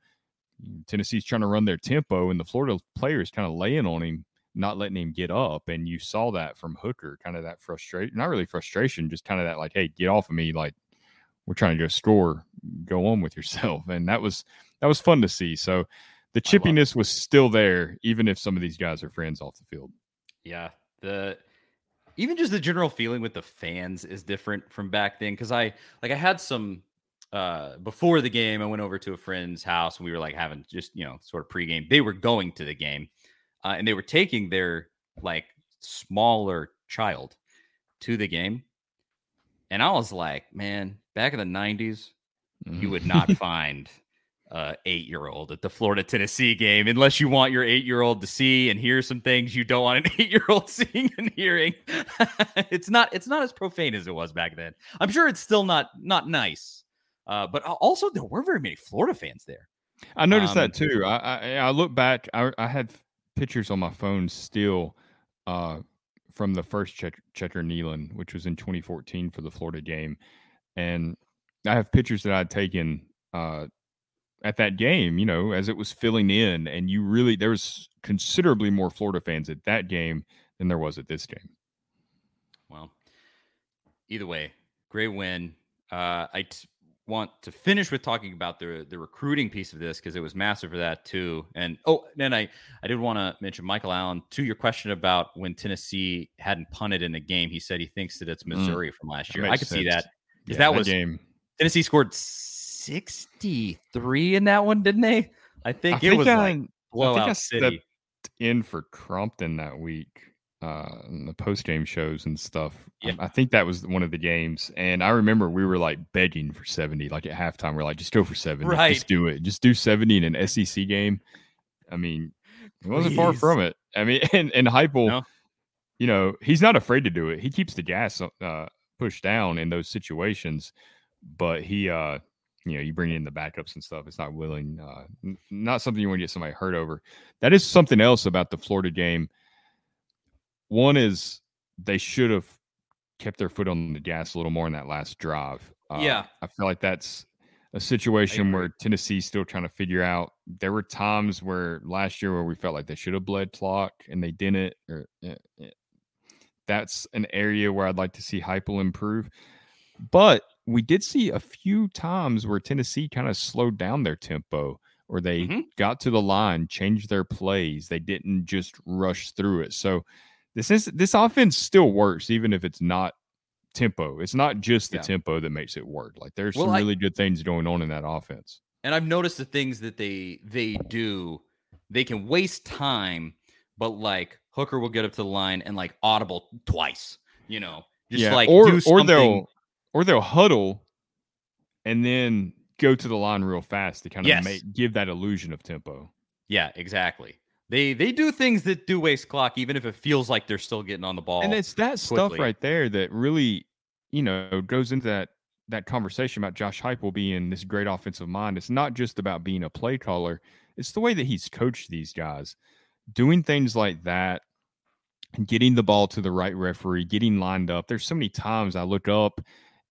Tennessee's trying to run their tempo, and the Florida players kind of laying on him, not letting him get up. And you saw that from Hooker, kind of that frustration, not really frustration, just kind of that like, hey, get off of me, like we're trying to go score, go on with yourself. And that was that was fun to see. So the I love it. chippiness was still there, even if some of these guys are friends off the field. Yeah, the even just the general feeling with the fans is different from back then because I like I had some uh before the game I went over to a friend's house and we were like having just you know sort of pregame. They were going to the game uh, and they were taking their like smaller child to the game, and I was like, man, back in the '90s, you would not find uh eight year old at the Florida Tennessee game unless you want your eight year old to see and hear some things you don't want an eight year old seeing and hearing. it's not it's not as profane as it was back then. I'm sure it's still not not nice. Uh, but also there weren't very many Florida fans there. I noticed Um, that too. I, I I look back. I I had pictures on my phone still uh, from the first Checker, Checker Neyland, which was in 2014 for the Florida game, and I have pictures that I'd taken uh, at that game, you know, as it was filling in, and you really there was considerably more Florida fans at that game than there was at this game. Well, either way, great win. Uh, I t- want to finish with talking about the the recruiting piece of this because it was massive for that too. And oh, then I I did want to mention Michael Allen to your question about when Tennessee hadn't punted in a game. He said he thinks that it's mm. Missouri mm, from last year. I could sense. see that because yeah, that, that was game. Tennessee scored. 63 in that one, didn't they? I think I it think was I, like blowout I think I city. in for Crompton that week uh in the post game shows and stuff. Yeah. Um, I think that was one of the games and I remember we were like begging for 70 like at halftime we we're like just go for 70. Right. Just do it. Just do 70 in an SEC game. I mean, it wasn't Please. far from it. I mean, and and Heupel, no. you know, he's not afraid to do it. He keeps the gas uh, pushed down in those situations, but he uh you know, you bring in the backups and stuff. It's not willing, uh, n- not something you want to get somebody hurt over. That is something else about the Florida game. One is they should have kept their foot on the gas a little more in that last drive. Uh, Yeah. I feel like that's a situation where Tennessee's still trying to figure out. There were times where last year where we felt like they should have bled clock and they didn't. Or eh. that's an area where I'd like to see Heupel improve. But we did see a few times where Tennessee kind of slowed down their tempo or they Mhm. got to the line, changed their plays. They didn't just rush through it. So this is this offense still works even if it's not tempo. It's not just the Yeah. tempo that makes it work. Like there's Well, some I- really good things going on in that offense. and I've noticed the things that they they do, they can waste time, but like Hooker will get up to the line and like audible twice, you know, just like or do or they'll or they'll huddle and then go to the line real fast to kind of Yes. make give that illusion of tempo. yeah, exactly. They they do things that do waste clock, even if it feels like they're still getting on the ball. and it's that stuff right there that really, you know, goes into that that conversation about Josh Heupel being this great offensive mind. It's not just about being a play caller; it's the way that he's coached these guys, doing things like that, and getting the ball to the right referee, getting lined up. There's so many times I look up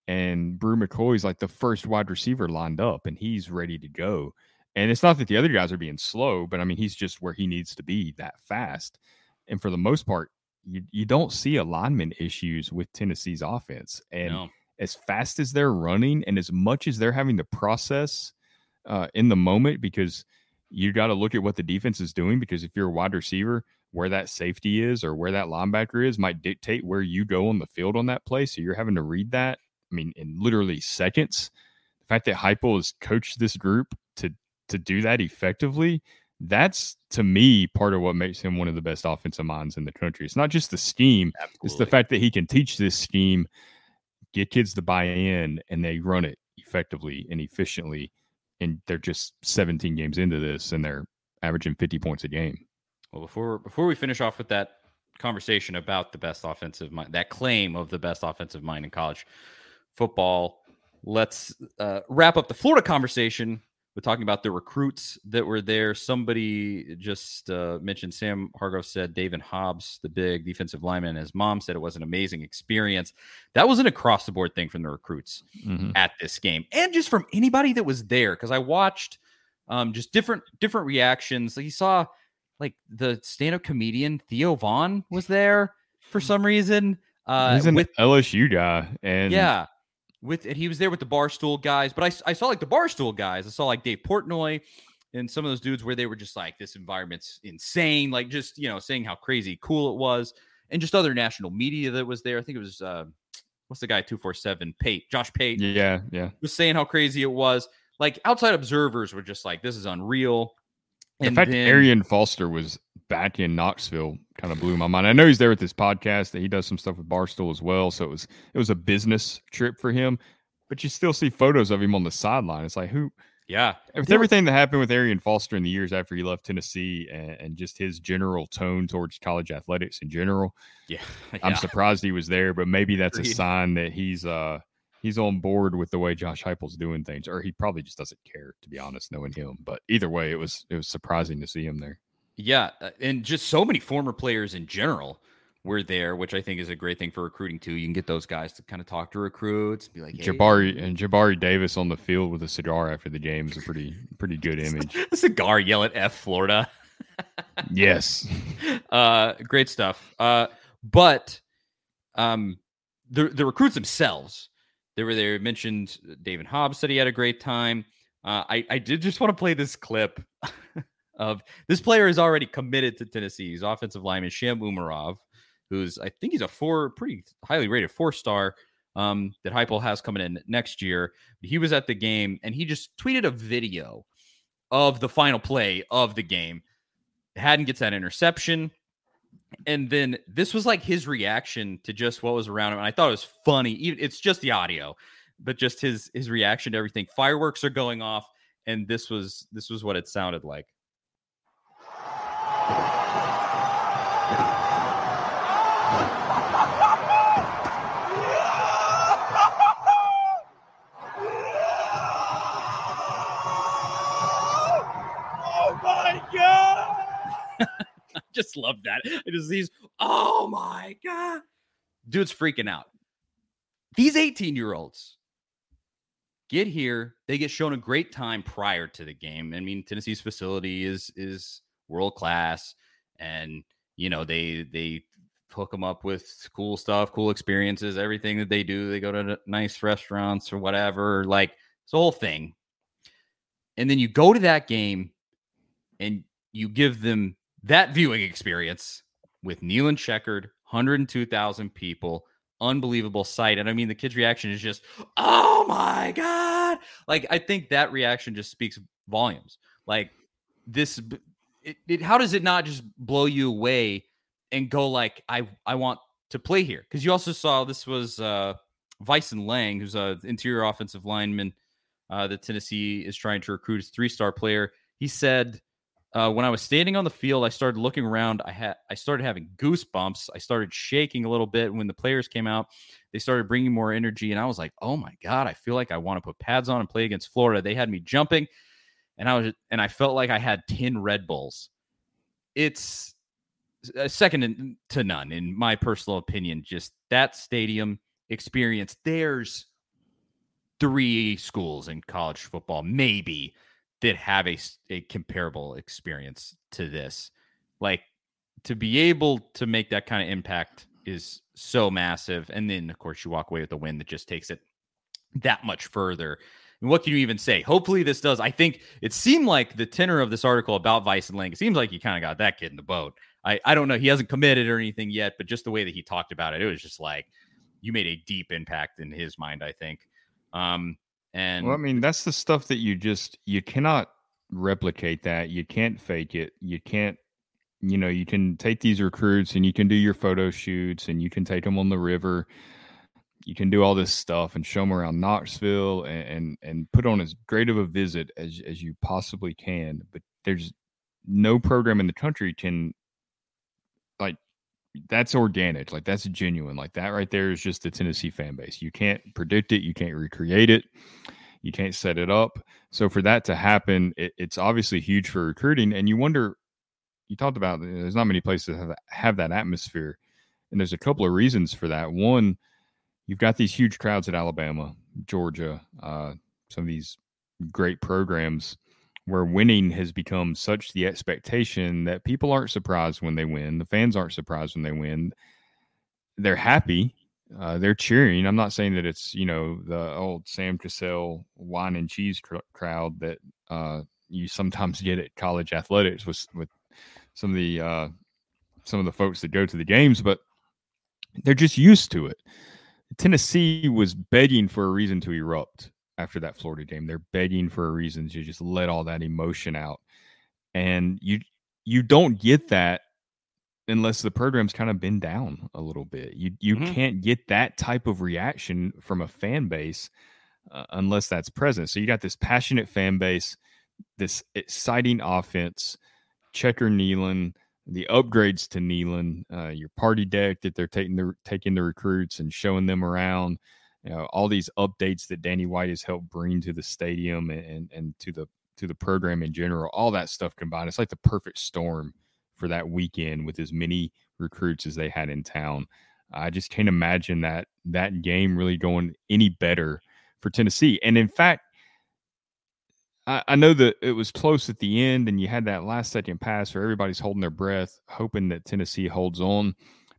and Bru McCoy's like the first wide receiver lined up, and he's ready to go. And it's not that the other guys are being slow, but I mean he's just where he needs to be that fast. And for the most part, you, you don't see alignment issues with Tennessee's offense. And no. as fast as they're running and as much as they're having to process uh, in the moment, because you got to look at what the defense is doing. Because if you're a wide receiver, where that safety is or where that linebacker is might dictate where you go on the field on that play. So you're having to read that. I mean, in literally seconds. The fact that Heupel has coached this group to to do that effectively, that's to me part of what makes him one of the best offensive minds in the country. It's not just the scheme, it's the fact that he can teach this scheme, get kids to buy in, and they run it effectively and efficiently. And they're just 17 games into this, and they're averaging 50 points a game. Well, before before we finish off with that conversation about the best offensive mind, that claim of the best offensive mind in college football, let's uh, wrap up the Florida conversation with talking about the recruits that were there. Somebody just uh, mentioned Sam Hargrove said David Hobbs, the big defensive lineman, his mom said it was an amazing experience. That was an across the board thing from the recruits at this game and just from anybody that was there because i watched um just different different reactions like you saw like the stand-up comedian theo Von was there for some reason uh He's an with LSU guy, and yeah with and he was there with the barstool guys but I, I saw like the barstool guys i saw like dave portnoy and some of those dudes where they were just like this environment's insane like just you know saying how crazy cool it was and just other national media that was there i think it was uh what's the guy 247 pate josh pate yeah, yeah. was saying how crazy it was. Like outside observers were just like, "This is unreal." The fact that Arian Foster was back in Knoxville kind of blew my mind. I know he's there with this podcast that he does some stuff with Barstool as well. So it was it was a business trip for him. But you still see photos of him on the sideline. It's like who yeah, with everything that happened with Arian Foster in the years after he left Tennessee and, and just his general tone towards college athletics in general. yeah, I'm surprised he was there, but maybe that's a sign that he's uh he's on board with the way Josh Heupel's doing things, or he probably just doesn't care, to be honest, knowing him. But either way, it was it was surprising to see him there. Yeah, uh, and just so many former players in general were there, which I think is a great thing for recruiting too. You can get those guys to kind of talk to recruits, be like hey. Jabari and Jabari Davis on the field with a cigar after the game is a pretty pretty good image. a cigar yell at F Florida. yes. Uh, great stuff. Uh, but um, the the recruits themselves, they were there. Mentioned David Hobbs said he had a great time. Uh, I I did just want to play this clip of this player is already committed to Tennessee. He's offensive lineman Sham Umarov, who's I think he's a four pretty highly rated four star um, that Heupel has coming in next year. He was at the game and he just tweeted a video of the final play of the game. Hadden gets that interception. And then this was like his reaction to just what was around him. And I thought it was funny. It's just the audio, but just his his reaction to everything. Fireworks are going off, and this was this was what it sounded like. Just love that. I just these, oh my God. Dude's freaking out. These 18 year olds get here. They get shown a great time prior to the game. I mean, Tennessee's facility is is world class. And, you know, they they hook them up with cool stuff, cool experiences, everything that they do. They go to nice restaurants or whatever. Like it's the whole thing. And then you go to that game and you give them that viewing experience with Neyland checkered, 102,000 people, unbelievable sight. And I mean, the kid's reaction is just, oh my God. Like, I think that reaction just speaks volumes. Like, this, it, it, how does it not just blow you away and go, like, I, I want to play here? Because you also saw this was uh, Vysen Lang, who's an interior offensive lineman uh, that Tennessee is trying to recruit as three star player. He said, uh, when I was standing on the field, I started looking around. I had I started having goosebumps. I started shaking a little bit when the players came out. They started bringing more energy, and I was like, "Oh my god! I feel like I want to put pads on and play against Florida." They had me jumping, and I was and I felt like I had ten Red Bulls. It's uh, second to none in my personal opinion. Just that stadium experience. There's three schools in college football, maybe that have a, a comparable experience to this. Like to be able to make that kind of impact is so massive. And then, of course, you walk away with a win that just takes it that much further. And what can you even say? Hopefully, this does. I think it seemed like the tenor of this article about Vysen Lang, it seems like you kind of got that kid in the boat. I, I don't know. He hasn't committed or anything yet, but just the way that he talked about it, it was just like you made a deep impact in his mind, I think. Um, and well, I mean, that's the stuff that you just you cannot replicate that. You can't fake it. You can't you know, you can take these recruits and you can do your photo shoots and you can take them on the river. You can do all this stuff and show them around Knoxville and, and, and put on as great of a visit as as you possibly can. But there's no program in the country can that's organic, like that's genuine, like that right there is just the Tennessee fan base. You can't predict it, you can't recreate it, you can't set it up. So for that to happen, it, it's obviously huge for recruiting. And you wonder, you talked about there's not many places that have, have that atmosphere, and there's a couple of reasons for that. One, you've got these huge crowds at Alabama, Georgia, uh, some of these great programs where winning has become such the expectation that people aren't surprised when they win. The fans aren't surprised when they win. They're happy. Uh, they're cheering. I'm not saying that it's you know the old Sam Cassell wine and cheese cr- crowd that uh, you sometimes get at college athletics with with some of the uh, some of the folks that go to the games, but they're just used to it. Tennessee was begging for a reason to erupt after that Florida game. They're begging for a reason to just let all that emotion out. And you you don't get that unless the program's kind of been down a little bit. You you mm-hmm. can't get that type of reaction from a fan base uh, unless that's present. So you got this passionate fan base, this exciting offense, Checker Neyland, the upgrades to Neyland, uh, your party deck that they're taking the taking the recruits and showing them around you know, all these updates that Danny White has helped bring to the stadium and, and to the to the program in general, all that stuff combined. It's like the perfect storm for that weekend with as many recruits as they had in town. I just can't imagine that that game really going any better for Tennessee. And in fact, I, I know that it was close at the end, and you had that last second pass where everybody's holding their breath, hoping that Tennessee holds on.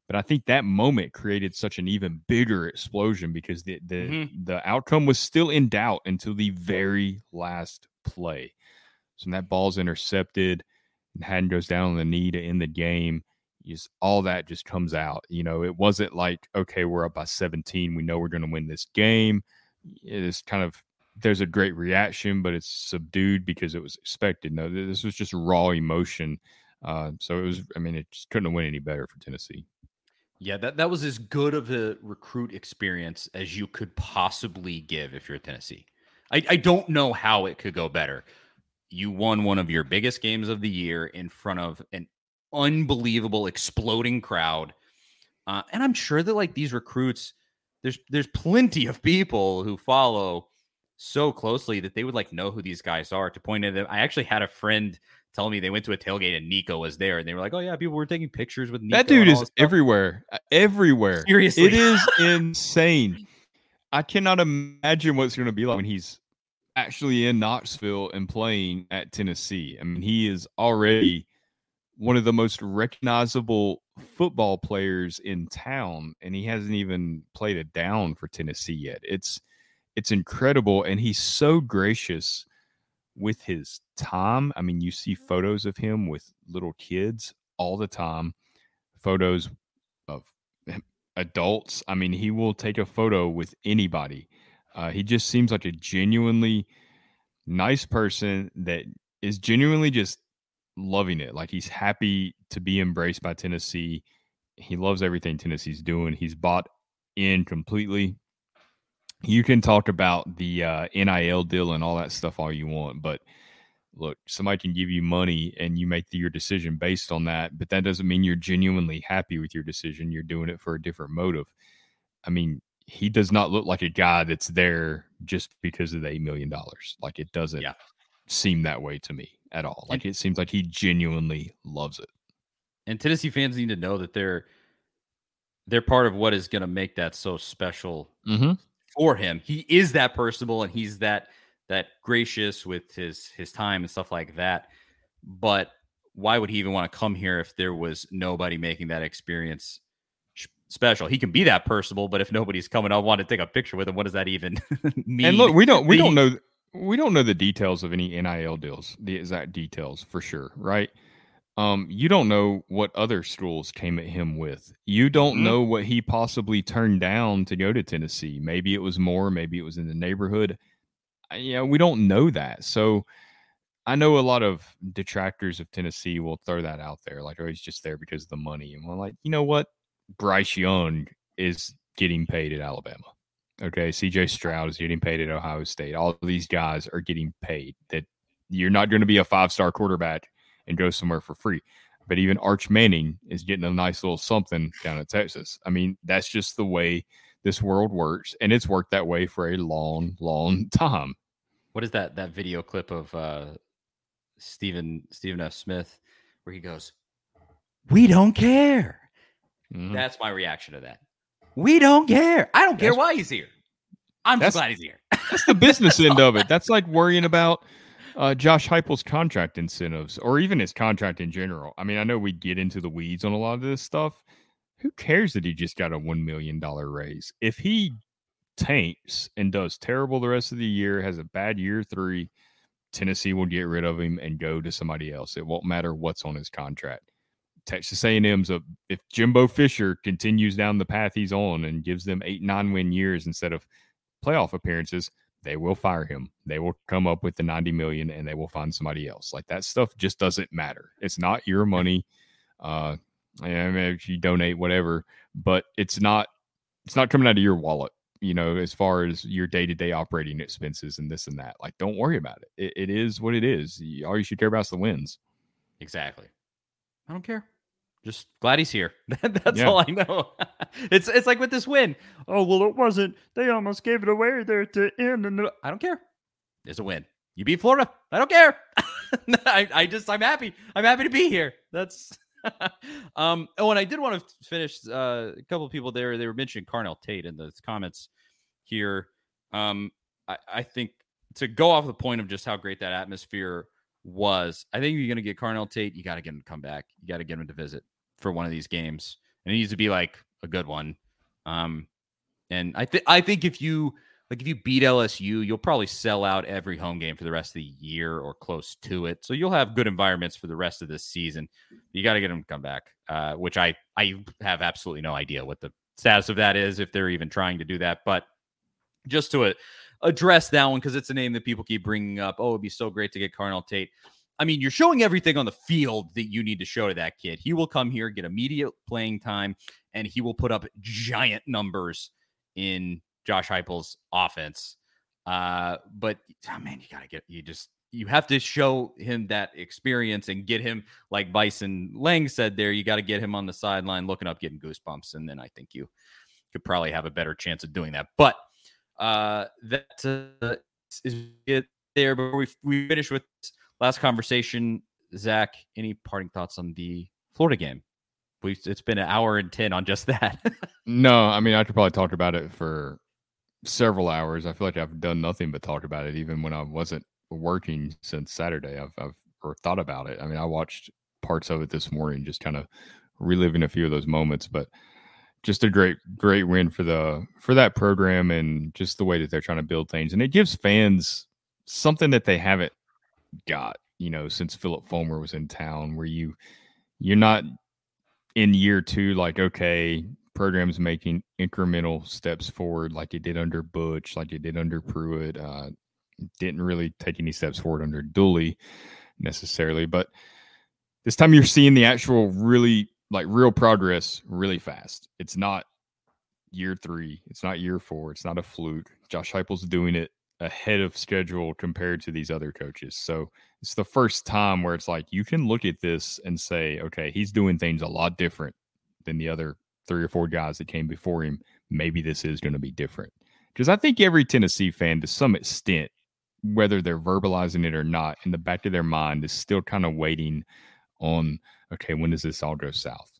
But I think that moment created such an even bigger explosion because the the, mm-hmm. the outcome was still in doubt until the very last play. So when that ball's intercepted and Hadden goes down on the knee to end the game, just all that just comes out. You know, it wasn't like, okay, we're up by 17. We know we're going to win this game. It is kind of there's a great reaction, but it's subdued because it was expected. No, this was just raw emotion. Uh, so it was, I mean, it just couldn't have went any better for Tennessee. Yeah, that, that was as good of a recruit experience as you could possibly give if you're Tennessee. I, I don't know how it could go better. You won one of your biggest games of the year in front of an unbelievable, exploding crowd. Uh, and I'm sure that like these recruits, there's there's plenty of people who follow so closely that they would like know who these guys are. To point at them, I actually had a friend tell me they went to a tailgate and Nico was there, and they were like, "Oh yeah, people were taking pictures with Nico." That dude is everywhere, uh, everywhere. Seriously, it is insane. I cannot imagine what's going to be like when he's actually in Knoxville and playing at Tennessee. I mean, he is already one of the most recognizable football players in town, and he hasn't even played a down for Tennessee yet. It's it's incredible, and he's so gracious with his time. I mean, you see photos of him with little kids all the time, photos of adults. I mean, he will take a photo with anybody. Uh, he just seems like a genuinely nice person that is genuinely just loving it. Like he's happy to be embraced by Tennessee. He loves everything Tennessee's doing. He's bought in completely you can talk about the uh, NIL deal and all that stuff all you want, but look, somebody can give you money and you make your decision based on that, but that doesn't mean you're genuinely happy with your decision. You're doing it for a different motive. I mean, he does not look like a guy that's there just because of the eight million dollars. Like it doesn't yeah. seem that way to me at all. Like and, it seems like he genuinely loves it. And Tennessee fans need to know that they're they're part of what is going to make that so special mm-hmm for him. He is that personable and he's that that gracious with his his time and stuff like that. But why would he even want to come here if there was nobody making that experience special? He can be that personable, but if nobody's coming, I want to take a picture with him. What does that even mean? And look, we don't we don't know we don't know the details of any NIL deals, the exact details for sure, right? um, you don't know what other schools came at him with. You don't mm-hmm. know what he possibly turned down to go to Tennessee. Maybe it was more, maybe it was in the neighborhood. Yeah, we don't know that. So I know a lot of detractors of Tennessee will throw that out there, like, oh, he's just there because of the money. And we're like, you know what? Bryce Young is getting paid at Alabama. Okay, CJ Stroud is getting paid at Ohio State. All of these guys are getting paid. That you're not going to be a five star quarterback and go somewhere for free. But even Arch Manning is getting a nice little something down in Texas. I mean, that's just the way this world works, and it's worked that way for a long, long time. What is that that video clip of uh Stephen Stephen F. Smith where he goes, "We don't care." Mm-hmm. That's my reaction to that. We don't care. I don't care why he's here. I'm just glad he's here. that's the business end of it. That's like worrying about uh, Josh Heupel's contract incentives, or even his contract in general. I mean, I know we get into the weeds on a lot of this stuff. Who cares that he just got a one million dollar raise? If he tanks and does terrible the rest of the year, has a bad year three, Tennessee will get rid of him and go to somebody else. It won't matter what's on his contract. Texas A&M's a, if Jimbo Fisher continues down the path he's on and gives them eight nine win years instead of playoff appearances, they will fire him. They will come up with the 90 million and they will find somebody else. Like that stuff just doesn't matter. It's not your money. Uh, I mean, if you donate whatever, but it's not it's not coming out of your wallet, you know, as far as your day-to-day operating expenses and this and that. Like don't worry about it. It, it is what it is. All you should care about is the wins. Exactly. I don't care. Just glad he's here. That's yeah. all I know. it's it's like with this win. Oh well, it wasn't. They almost gave it away there to end. And I don't care. It's a win. You beat Florida. I don't care. I, I just I'm happy. I'm happy to be here. That's um, oh, and I did want to finish uh, a couple people there. They were mentioning Carnell Tate in the comments here. Um, I, I think to go off the point of just how great that atmosphere was, I think you're going to get Carnell Tate. You got to get him to come back. You got to get him to visit for one of these games, and it needs to be like a good one. Um, and I I think if you like if you beat LSU, you'll probably sell out every home game for the rest of the year or close to it. So you'll have good environments for the rest of this season. You got to get them to come back, uh, which I I have absolutely no idea what the status of that is if they're even trying to do that. But just to uh, address that one because it's a name that people keep bringing up. Oh, it'd be so great to get Carnell Tate. I mean, you're showing everything on the field that you need to show to that kid. He will come here, get immediate playing time, and he will put up giant numbers in Josh Heupel's offense. Uh, but oh man, you gotta get you just you have to show him that experience and get him like Vysen Lang said there. You got to get him on the sideline, looking up, getting goosebumps, and then I think you could probably have a better chance of doing that. But uh, that uh, is it there. But we we finish with last conversation, Zach, any parting thoughts on the Florida game? We it's been an hour and ten on just that. no, I mean I could probably talk about it for several hours. I feel like I've done nothing but talk about it, even when I wasn't working since Saturday. I've, I've or thought about it. I mean, I watched parts of it this morning, just kind of reliving a few of those moments. But just a great, great win for the for that program and just the way that they're trying to build things, and it gives fans something that they haven't got, you know, since Phillip Fulmer was in town, where you you're not in year two like okay program's making incremental steps forward like it did under Butch, like it did under Pruitt. Uh, didn't really take any steps forward under Dooley necessarily, but this time you're seeing the actual really like real progress really fast. It's not year three, it's not year four, it's not a fluke. Josh Heupel's doing it ahead of schedule compared to these other coaches. So it's the first time where it's like you can look at this and say, okay, he's doing things a lot different than the other three or four guys that came before him, maybe this is going to be different. Because I think every Tennessee fan, to some extent, whether they're verbalizing it or not, in the back of their mind is still kind of waiting on, okay, when does this all go south?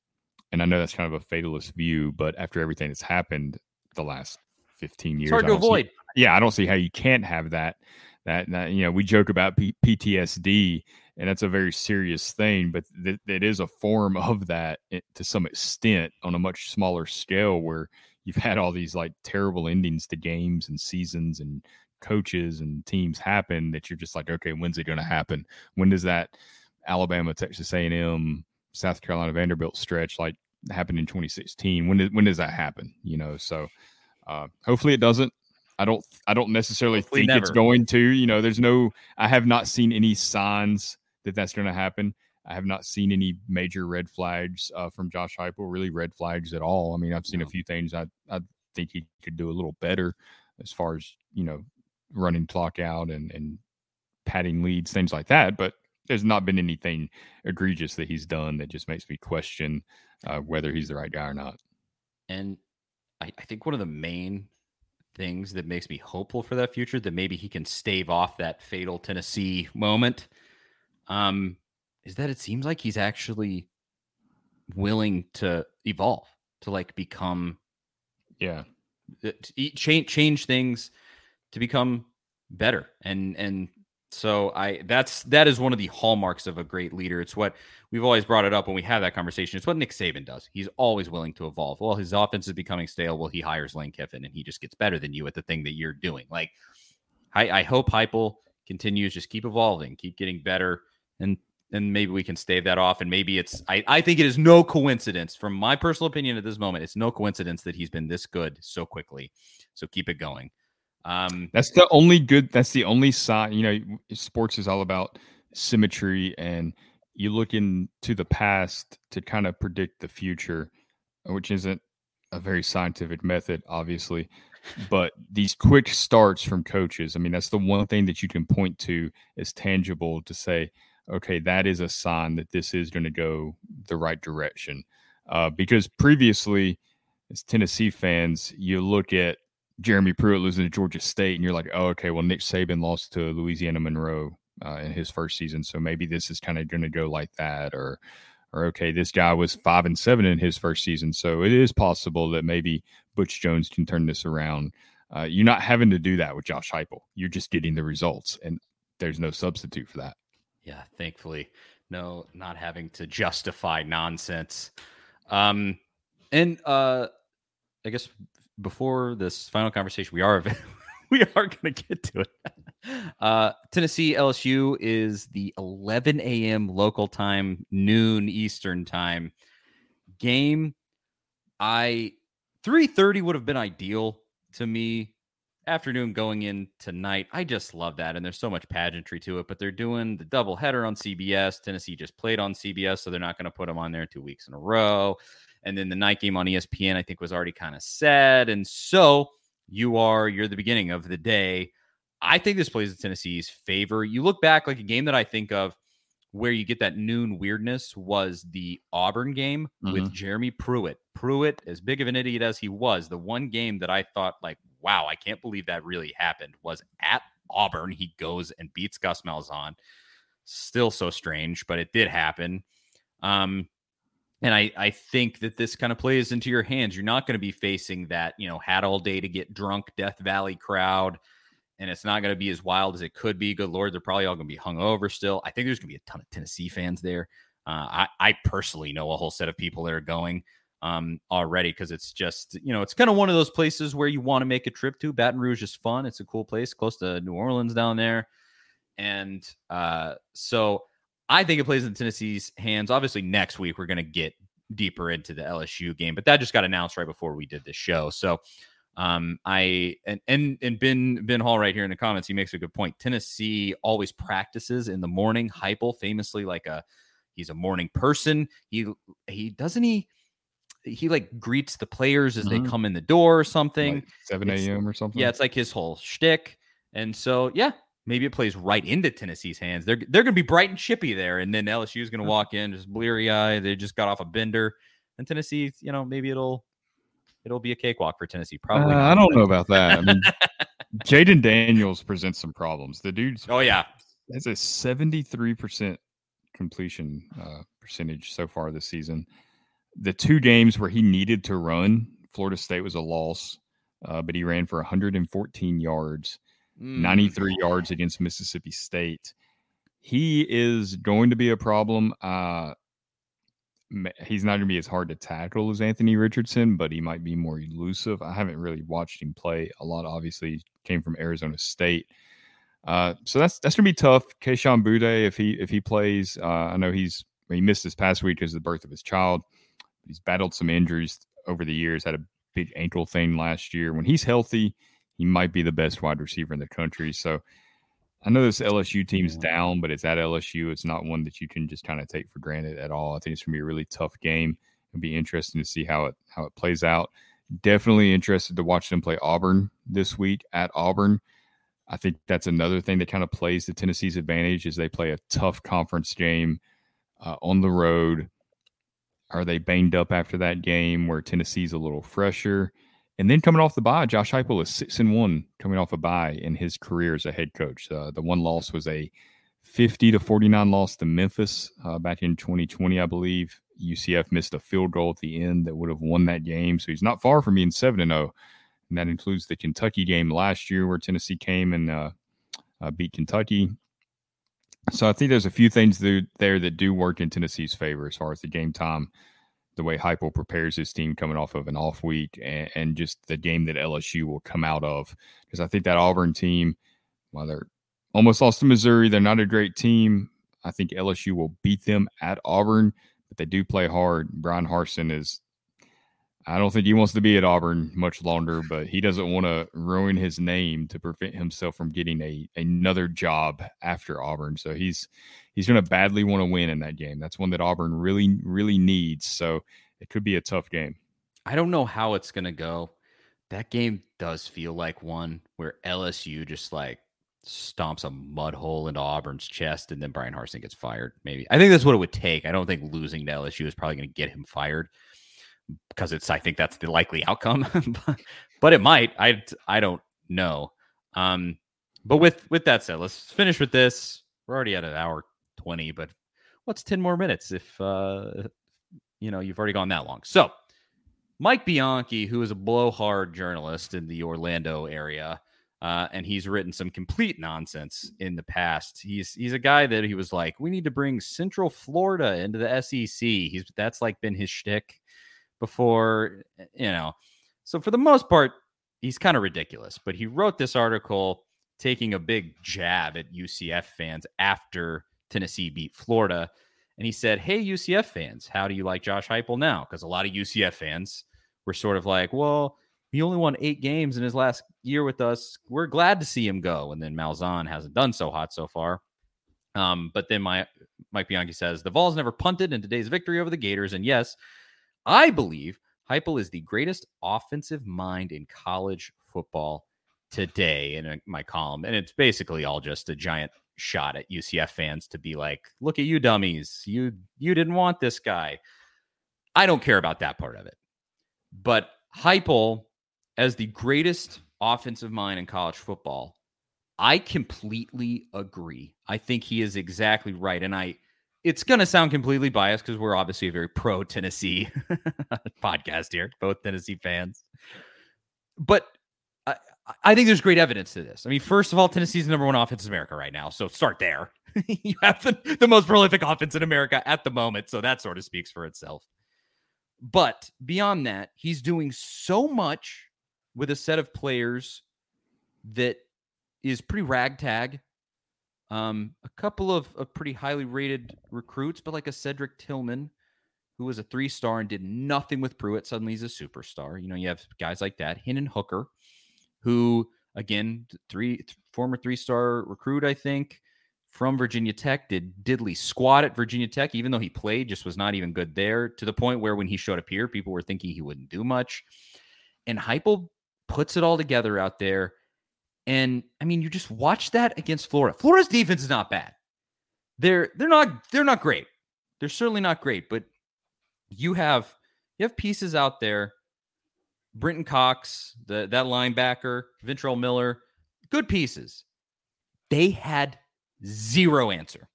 And I know that's kind of a fatalist view, but after everything that's happened the last 15 years, it's hard to avoid. See, yeah, I don't see how you can't have that. That, that you know, we joke about P- PTSD and that's a very serious thing but th- it is a form of that eh, to some extent on a much smaller scale where you've had all these like terrible endings to games and seasons and coaches and teams happen that you're just like okay when's it going to happen when does that alabama texas a&m south carolina vanderbilt stretch like happen in 2016 when, did, when does that happen you know so uh, hopefully it doesn't I don't I don't necessarily Hopefully think never. it's going to. You know, there's no I have not seen any signs that that's going to happen. I have not seen any major red flags uh, from Josh Heupel, really red flags at all. I mean, I've seen no. a few things I, I think he could do a little better as far as, you know, running clock out and, and padding leads, things like that. But there's not been anything egregious that he's done that just makes me question uh, whether he's the right guy or not. And I, I think one of the main things that makes me hopeful for that future that maybe he can stave off that fatal Tennessee moment um, is that it seems like he's actually willing to evolve, to like become, yeah, uh, change change things to become better, and and so I that's that is one of the hallmarks of a great leader. It's what we've always brought it up when we have that conversation. It's what Nick Saban does. He's always willing to evolve. Well, his offense is becoming stale. Well, he hires Lane Kiffin and he just gets better than you at the thing that you're doing. Like I, I hope Heupel continues, just keep evolving, keep getting better and and maybe we can stave that off. And maybe it's I, I think it is no coincidence, from my personal opinion at this moment, it's no coincidence that he's been this good so quickly. So keep it going. Um, that's the only good. That's the only sign. You know, sports is all about symmetry, and you look into the past to kind of predict the future, which isn't a very scientific method, obviously. But these quick starts from coaches, I mean, that's the one thing that you can point to as tangible to say, okay, that is a sign that this is going to go the right direction. Uh, because previously, as Tennessee fans, you look at Jeremy Pruitt losing to Georgia State, and you're like, oh, okay, well, Nick Saban lost to Louisiana Monroe uh, in his first season, so maybe this is kind of going to go like that, or or okay, this guy was five and seven in his first season, so it is possible that maybe Butch Jones can turn this around. Uh, you're not having to do that with Josh Heupel. You're just getting the results, and there's no substitute for that. Yeah, thankfully, no, not having to justify nonsense. Um, and uh, I guess before this final conversation, we are we are going to get to it. Uh, Tennessee LSU is the 11 a.m. local time, noon Eastern time game. I 3:30 would have been ideal to me. Afternoon going in tonight. I just love that. And there's so much pageantry to it, but they're doing the double header on CBS. Tennessee just played on CBS, so they're not going to put them on there two weeks in a row. And then the night game on ESPN, I think, was already kind of said. And so you are, you're the beginning of the day. I think this plays in Tennessee's favor. You look back, like a game that I think of where you get that noon weirdness was the Auburn game mm-hmm. with Jeremy Pruitt. Pruitt, as big of an idiot as he was, the one game that I thought, like, wow, I can't believe that really happened was at Auburn. He goes and beats Gus Malzahn. Still so strange, but it did happen. Um, and I, I think that this kind of plays into your hands. You're not going to be facing that, you know, had all day to get drunk Death Valley crowd. And it's not going to be as wild as it could be. Good Lord, they're probably all going to be hung over still. I think there's going to be a ton of Tennessee fans there. Uh, I, I personally know a whole set of people that are going um, already because it's just, you know, it's kind of one of those places where you want to make a trip to. Baton Rouge is fun. It's a cool place close to New Orleans down there. And uh, so I think it plays in Tennessee's hands. Obviously, next week we're going to get deeper into the LSU game, but that just got announced right before we did this show. So, um, I and and and Ben Ben Hall right here in the comments, he makes a good point. Tennessee always practices in the morning. Heupel, famously like a he's a morning person. He he doesn't he he like greets the players as mm-hmm. they come in the door or something. Like 7 a.m. or something. Yeah, it's like his whole shtick. And so, yeah, maybe it plays right into Tennessee's hands. They're they're going to be bright and chippy there, and then LSU is going to walk in just bleary eye. They just got off a bender, and Tennessee, you know, maybe it'll it'll be a cakewalk for Tennessee. Probably. Uh, I don't know about that. I mean, Jayden Daniels presents some problems. The dude's oh yeah has a seventy three percent completion uh, percentage so far this season. The two games where he needed to run, Florida State was a loss, uh, but he ran for 114 yards mm. 93 yards against Mississippi State. He is going to be a problem. Uh, he's not going to be as hard to tackle as Anthony Richardson, but he might be more elusive. I haven't really watched him play a lot. Obviously, came from Arizona State, uh, so that's that's going to be tough. Kayshon Boutte, if he if he plays, uh, I know he's he missed this past week because of the birth of his child. He's battled some injuries over the years. Had a big ankle thing last year. When he's healthy, he might be the best wide receiver in the country. So I know this LSU team's down, but it's at LSU. It's not one that you can just kind of take for granted at all. I think it's going to be a really tough game. It'll be interesting to see how it how it plays out. Definitely interested to watch them play Auburn this week at Auburn. I think that's another thing that kind of plays to Tennessee's advantage is they play a tough conference game uh, on the road. Are they banged up after that game where Tennessee's a little fresher? And then coming off the bye, Josh Heupel is six and one coming off a bye in his career as a head coach. Uh, the one loss was a 50 to 49 loss to Memphis uh, back in 2020, I believe. UCF missed a field goal at the end that would have won that game. So he's not far from being 7 and 0. And that includes the Kentucky game last year where Tennessee came and uh, uh, beat Kentucky. So I think there's a few things there that do work in Tennessee's favor as far as the game time the way Heupel prepares his team coming off of an off week and, and just the game that LSU will come out of. Because I think that Auburn team, while they're almost lost to Missouri, they're not a great team. I think LSU will beat them at Auburn, but they do play hard. Brian Harsin is I don't think he wants to be at Auburn much longer, but he doesn't want to ruin his name to prevent himself from getting a another job after Auburn. So he's he's going to badly want to win in that game. That's one that Auburn really really needs. So it could be a tough game. I don't know how it's going to go. That game does feel like one where LSU just like stomps a mud hole into Auburn's chest and then Brian Harsin gets fired. Maybe I think that's what it would take. I don't think losing to LSU is probably going to get him fired because it's I think that's the likely outcome, but but it might. I I don't know. Um, but with with that said, let's finish with this. We're already at an hour twenty, but what's 10 more minutes if uh you know you've already gone that long. So Mike Bianchi, who is a blowhard journalist in the Orlando area, uh, and he's written some complete nonsense in the past. He's he's a guy that he was like, we need to bring Central Florida into the SEC. He's that's like been his shtick before, you know. So for the most part, he's kind of ridiculous. But he wrote this article taking a big jab at UCF fans after Tennessee beat Florida. And he said, Hey, UCF fans, how do you like Josh Heupel now? Because a lot of UCF fans were sort of like, Well, he only won eight games in his last year with us. We're glad to see him go. And then Malzahn hasn't done so hot so far. Um, but then my Mike Bianchi says the Vols never punted in today's victory over the Gators. And yes, I believe Heupel is the greatest offensive mind in college football today in my column. And it's basically all just a giant shot at UCF fans to be like, look at you dummies. You you didn't want this guy. I don't care about that part of it. But Heupel as the greatest offensive mind in college football, I completely agree. I think he is exactly right. And I, it's going to sound completely biased because we're obviously a very pro Tennessee podcast here, both Tennessee fans. But I, I think there's great evidence to this. I mean, first of all, Tennessee's the number one offense in America right now. So start there. you have the, the most prolific offense in America at the moment. So that sort of speaks for itself. But beyond that, he's doing so much with a set of players that is pretty ragtag. Um, a couple of, of pretty highly rated recruits, but like a Cedric Tillman, who was a three star and did nothing with Pruitt, suddenly he's a superstar. You know, you have guys like that. Hendon Hooker, who again, three former three star recruit, I think, from Virginia Tech, did diddly squat at Virginia Tech, even though he played, just was not even good there. To the point where when he showed up here, people were thinking he wouldn't do much. And Heupel puts it all together out there. And I mean, you just watch that against Florida. Florida's defense is not bad. They're they're not they're not great. They're certainly not great, but you have you have pieces out there. Brenton Cox, the that linebacker, Ventrell Miller, good pieces. They had zero answer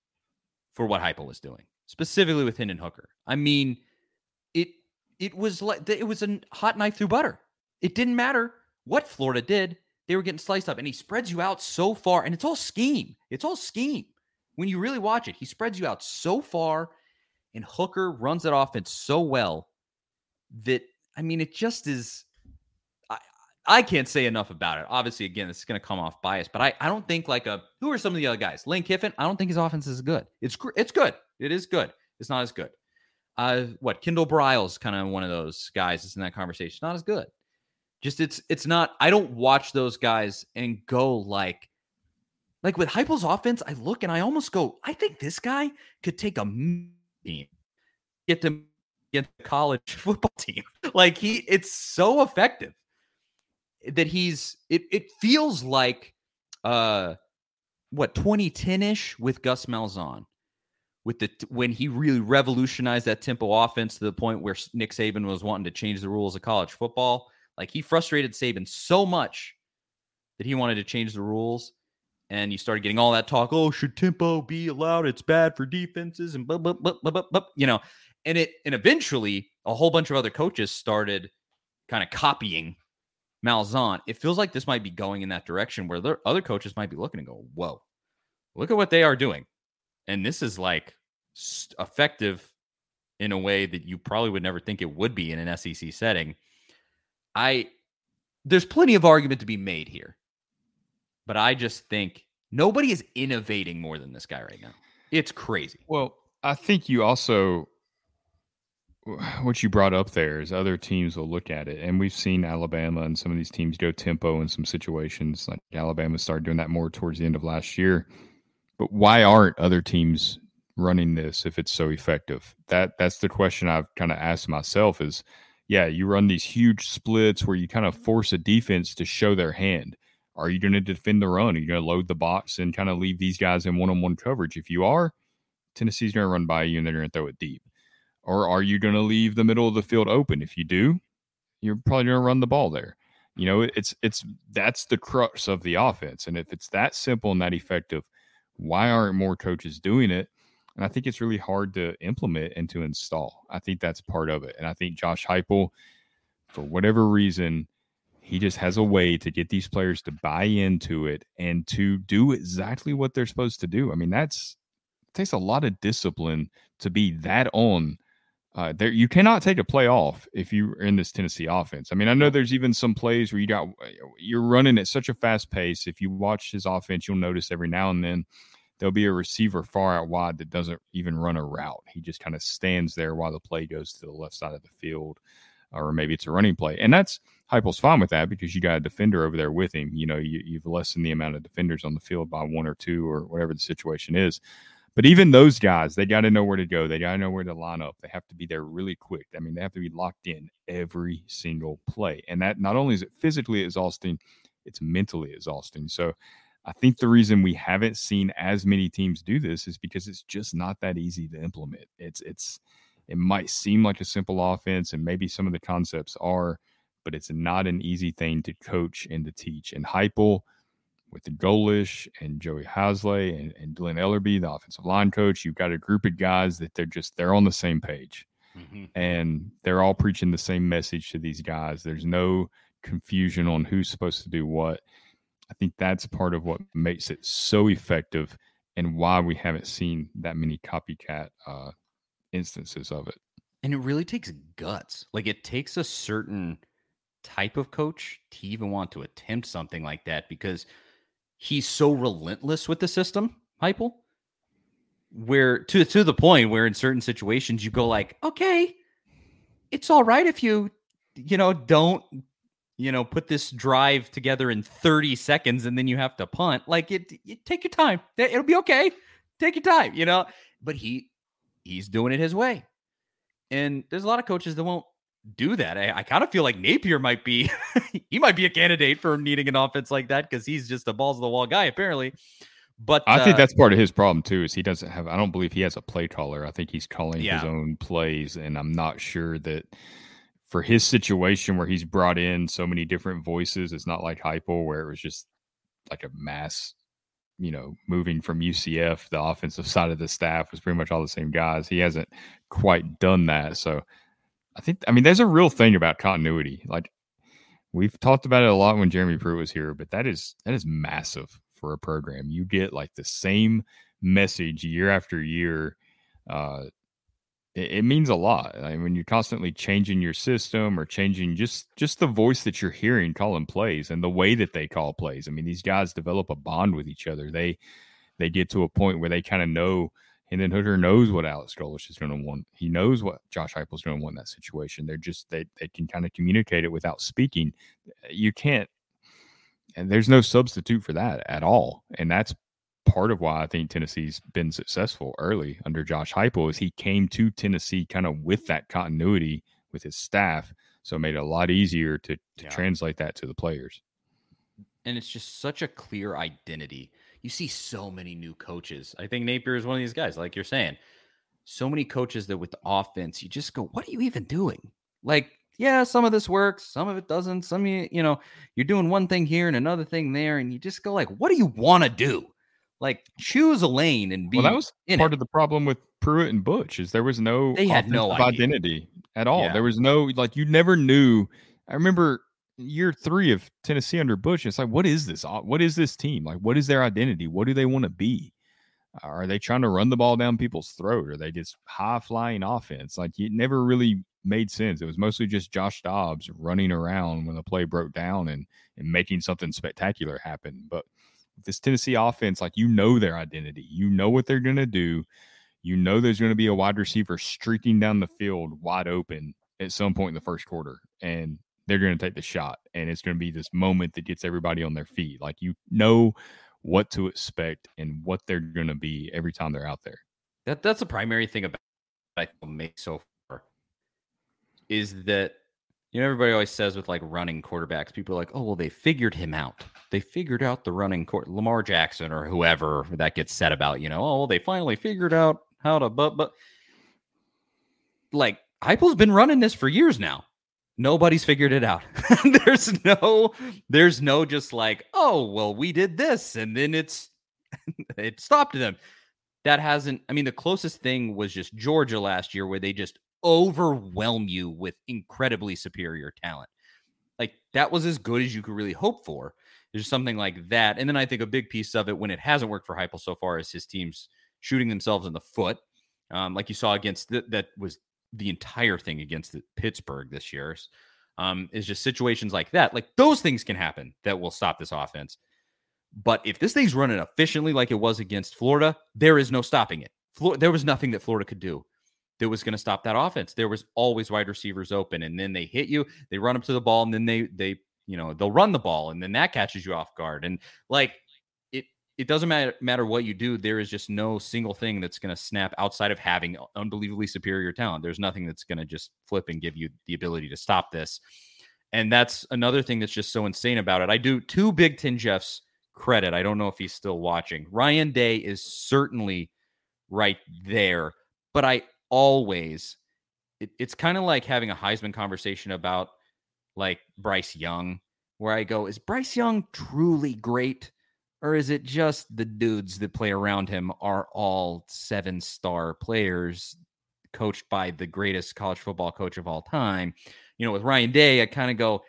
for what Heupel was doing, specifically with Hendon Hooker. I mean, it it was like it was a hot knife through butter. It didn't matter what Florida did, they were getting sliced up. And he spreads you out so far, and it's all scheme. It's all scheme. When you really watch it, he spreads you out so far, and Hooker runs that offense so well that I mean, it just is. I, I can't say enough about it. Obviously, again, this is going to come off bias, but I, I don't think like a who are some of the other guys? Lane Kiffin. I don't think his offense is good. It's it's good. It is good. It's not as good. Uh, what Kendall Briles kind of one of those guys that's in that conversation. Not as good. Just it's it's not. I don't watch those guys and go like, like with Heupel's offense. I look and I almost go. I think this guy could take a team, get them get the college football team. Like he, it's so effective that he's. It it feels like, uh, what 2010 ish with Gus Malzahn with the when he really revolutionized that tempo offense to the point where Nick Saban was wanting to change the rules of college football. Like he frustrated Saban so much that he wanted to change the rules. And you started getting all that talk. Oh, should tempo be allowed? It's bad for defenses and blah, blah, blah, blah, blah, blah, you know. And it and eventually a whole bunch of other coaches started kind of copying Malzahn. It feels like this might be going in that direction where there, other coaches might be looking and go, "Whoa, look at what they are doing," and this is like effective in a way that you probably would never think it would be in an SEC setting. I there's plenty of argument to be made here. But I just think nobody is innovating more than this guy right now. It's crazy. Well, I think you also what you brought up there is other teams will look at it, and we've seen Alabama and some of these teams go tempo in some situations. Like Alabama started doing that more towards the end of last year. But why aren't other teams running this if it's so effective? That that's the question I've kind of asked myself. Is yeah, you run these huge splits where you kind of force a defense to show their hand. Are you going to defend the run? Are you going to load the box and kind of leave these guys in one on one coverage? If you are, Tennessee's going to run by you and they're going to throw it deep. Or are you going to leave the middle of the field open? If you do, you're probably going to run the ball there. You know, it's it's that's the crux of the offense. And if it's that simple and that effective, why aren't more coaches doing it? And I think it's really hard to implement and to install. I think that's part of it. And I think Josh Heupel, for whatever reason, he just has a way to get these players to buy into it and to do exactly what they're supposed to do. I mean, that's it takes a lot of discipline to be that on. Uh, there, you cannot take a play off if you're in this Tennessee offense. I mean, I know there's even some plays where you got you're running at such a fast pace. If you watch his offense, you'll notice every now and then there'll be a receiver far out wide that doesn't even run a route. He just kind of stands there while the play goes to the left side of the field, or maybe it's a running play, and that's Heupel's fine with that because you got a defender over there with him. You know, you, you've lessened the amount of defenders on the field by one or two or whatever the situation is. But even those guys, they got to know where to go. They got to know where to line up. They have to be there really quick. I mean, they have to be locked in every single play. And that not only is it physically exhausting, it's mentally exhausting. So I think the reason we haven't seen as many teams do this is because it's just not that easy to implement. It's it's it might seem like a simple offense, and maybe some of the concepts are, but it's not an easy thing to coach and to teach. And Heupel, with the Golesh and Joey Halzle and, and Glen Elarbee, the offensive line coach, you've got a group of guys that they're just they're on the same page. Mm-hmm. And they're all preaching the same message to these guys. There's no confusion on who's supposed to do what. I think that's part of what makes it so effective and why we haven't seen that many copycat uh, instances of it. And it really takes guts. Like it takes a certain type of coach to even want to attempt something like that because he's so relentless with the system, Heupel, where to to the point where in certain situations you go like, okay, it's all right if you you know don't you know put this drive together in 30 seconds and then you have to punt like it, it take your time it'll be okay take your time you know but he he's doing it his way and there's a lot of coaches that won't do that. I, I kind of feel like Napier might be he might be a candidate for needing an offense like that because he's just a balls of the wall guy apparently. But I uh, think that's part of his problem too. Is he doesn't have? I don't believe he has a play caller. I think he's calling yeah. his own plays, and I'm not sure that for his situation where he's brought in so many different voices, it's not like Heupel where it was just like a mass, you know, moving from UCF. The offensive side of the staff was pretty much all the same guys. He hasn't quite done that, so I think I mean there's a real thing about continuity. Like we've talked about it a lot when Jeremy Pruitt was here, but that is that is massive for a program. You get like the same message year after year. Uh, it, it means a lot. I mean, when you're constantly changing your system or changing just just the voice that you're hearing calling plays and the way that they call plays. I mean, these guys develop a bond with each other. They they get to a point where they kind of know Hendon Hooker knows what Alex Golesh is going to want. He knows what Josh Heupel is going to want in that situation. They're just they they can kind of communicate it without speaking. You can't, and there's no substitute for that at all. And that's part of why I think Tennessee's been successful early under Josh Heupel is he came to Tennessee kind of with that continuity with his staff, so it made it a lot easier to to yeah. translate that to the players. And it's just such a clear identity you see so many new coaches. I think Napier is one of these guys, like you're saying. So many coaches that with the offense, you just go, what are you even doing? Like, yeah, some of this works, some of it doesn't. Some of you, you know, you're doing one thing here and another thing there, and you just go like, what do you want to do? Like, choose a lane and be. Well, that was part it. of the problem with Pruitt and Butch is there was no they had no identity at all. Yeah. There was no like you never knew. I remember year three of Tennessee under Butch. It's like, what is this? What is this team? Like, what is their identity? What do they want to be? Are they trying to run the ball down people's throat? Are they just high flying offense? Like, it never really made sense. It was mostly just Josh Dobbs running around when the play broke down and and making something spectacular happen. But this Tennessee offense, like you know their identity, you know what they're gonna do. You know there's going to be a wide receiver streaking down the field wide open at some point in the first quarter, and they're going to take the shot and it's going to be this moment that gets everybody on their feet like you know what to expect and what they're going to be every time they're out there that that's the primary thing about I make so far is that you know everybody always says with like running quarterbacks people are like oh well they figured him out. They figured out the running court lamar jackson or whoever that gets said about you know oh well, they finally figured out how to but but like Heupel's been running this for years now. Nobody's figured it out. There's no there's no just like oh well we did this and then it's it stopped them. That hasn't, I mean, the closest thing was just Georgia last year where they just overwhelm you with incredibly superior talent. Like that was as good as you could really hope for. There's something like that. And then I think a big piece of it when it hasn't worked for Heupel so far is his teams shooting themselves in the foot. Um, like you saw against the, that was the entire thing against Pittsburgh this year. Um, is just situations like that. Like those things can happen that will stop this offense. But if this thing's running efficiently like it was against Florida, there is no stopping it. Flor- there was nothing that Florida could do that was going to stop that offense. There was always wide receivers open, and then they hit you, they run up to the ball, and then they they you know they'll run the ball, and then that catches you off guard. And like it it doesn't matter matter what you do. There is just no single thing that's going to snap outside of having unbelievably superior talent. There's nothing that's going to just flip and give you the ability to stop this. And that's another thing that's just so insane about it. I do two Big Ten Jeffs credit. I don't know if he's still watching. Ryan Day is certainly right there, but I always it, it's kind of like having a Heisman conversation about like Bryce Young, where I go, is Bryce Young truly great? Or is it just the dudes that play around him are all seven star players coached by the greatest college football coach of all time? You know, with Ryan Day, I kind of go,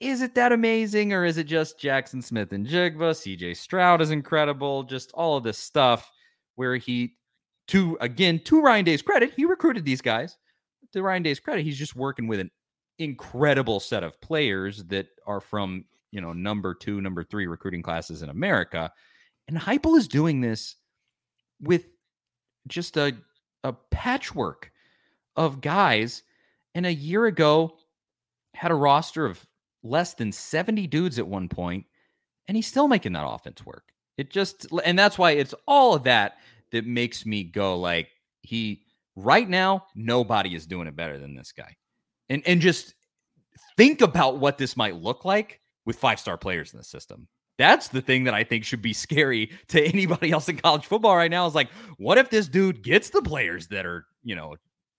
is it that amazing? Or is it just Jackson Smith-Njigba? CJ Stroud is incredible. Just all of this stuff where he to again to Ryan Day's credit, he recruited these guys. To Ryan Day's credit, he's just working with an incredible set of players that are from you know number two, number three recruiting classes in America, and Heupel is doing this with just a a patchwork of guys. And a year ago, had a roster of less than 70 dudes at one point, and he's still making that offense work. It just, and that's why it's all of that that makes me go like he right now nobody is doing it better than this guy. And and just think about what this might look like with five-star players in the system. That's the thing that I think should be scary to anybody else in college football right now is like what if this dude gets the players that are, you know,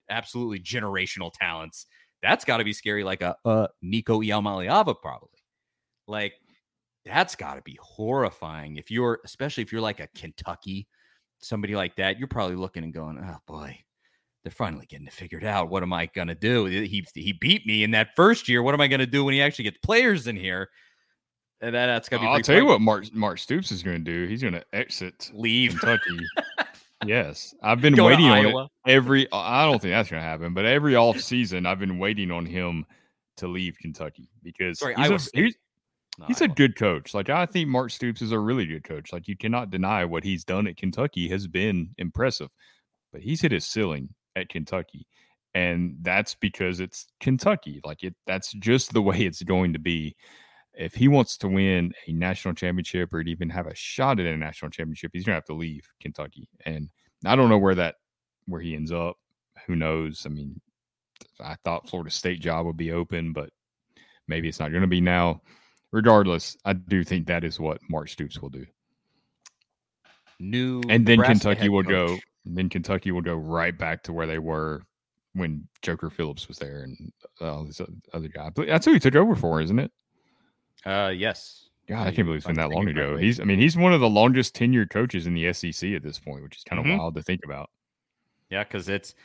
absolutely generational talents? That's got to be scary like a, uh, a Nico Iamaleava probably. Like that's got to be horrifying if you're especially if you're like a Kentucky somebody like that, you're probably looking and going, "Oh boy, they're finally getting it figured out. What am I gonna do? He he beat me in that first year. What am I gonna do when he actually gets players in here?" And that, that's gonna be. I'll tell you what, Mark Mark Stoops is gonna do. He's gonna exit, leave Kentucky. yes, I've been Go waiting on it every. I don't think that's gonna happen, but every off season, I've been waiting on him to leave Kentucky because Sorry, he's, a, he's, no, he's a good coach. Like I think Mark Stoops is a really good coach. Like you cannot deny what he's done at Kentucky has been impressive. But he's hit his ceiling at Kentucky. And that's because it's Kentucky. Like it that's just the way it's going to be. If he wants to win a national championship or even have a shot at a national championship, he's gonna have to leave Kentucky. And I don't know where that where he ends up. Who knows? I mean, I thought Florida State job would be open, but maybe it's not going to be now regardless, I do think that is what Mark Stoops will do. New and then Kentucky will go. Then Kentucky will go right back to where they were when Joker Phillips was there and all this other guy. But that's who he took over for, isn't it? Uh, yes. God, I can't believe it's been that long ago. He's, I mean, he's one of the longest tenured coaches in the SEC at this point, which is kind of mm-hmm. wild to think about. Yeah, because it's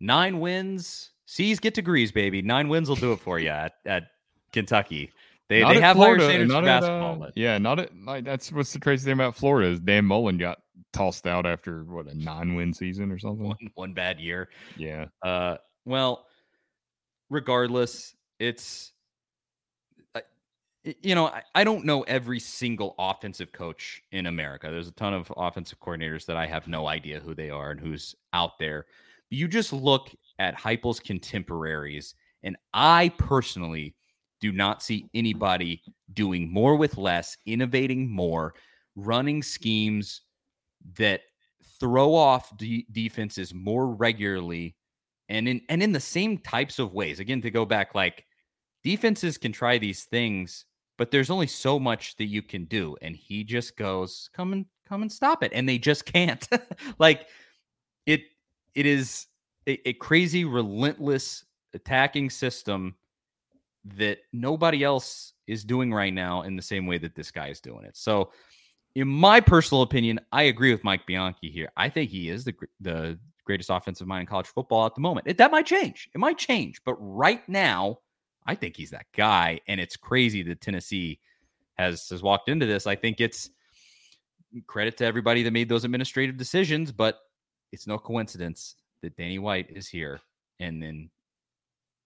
nine wins. C's get degrees, baby. Nine wins will do it for you at, at Kentucky. They, they have Florida, higher standards for basketball. At, uh, yeah, not at, like that's what's the crazy thing about Florida is Dan Mullen got tossed out after what a nine win season or something. One, one bad year. Yeah. Uh, well, regardless, it's you know, I, I don't know every single offensive coach in America. There's a ton of offensive coordinators that I have no idea who they are and who's out there. You just look at Heupel's contemporaries, and I personally do not see anybody doing more with less, innovating more, running schemes that throw off de- defenses more regularly and in and in the same types of ways. Again, to go back like defenses can try these things, but there's only so much that you can do and he just goes, "Come and come and stop it." And they just can't. like it it is a, a crazy relentless attacking system that nobody else is doing right now in the same way that this guy is doing it. So in my personal opinion, I agree with Mike Bianchi here. I think he is the the greatest offensive mind in college football at the moment. It, that might change. It might change, but right now, I think he's that guy. And it's crazy that Tennessee has has walked into this. I think it's mm, credit to everybody that made those administrative decisions, but it's no coincidence that Danny White is here, and then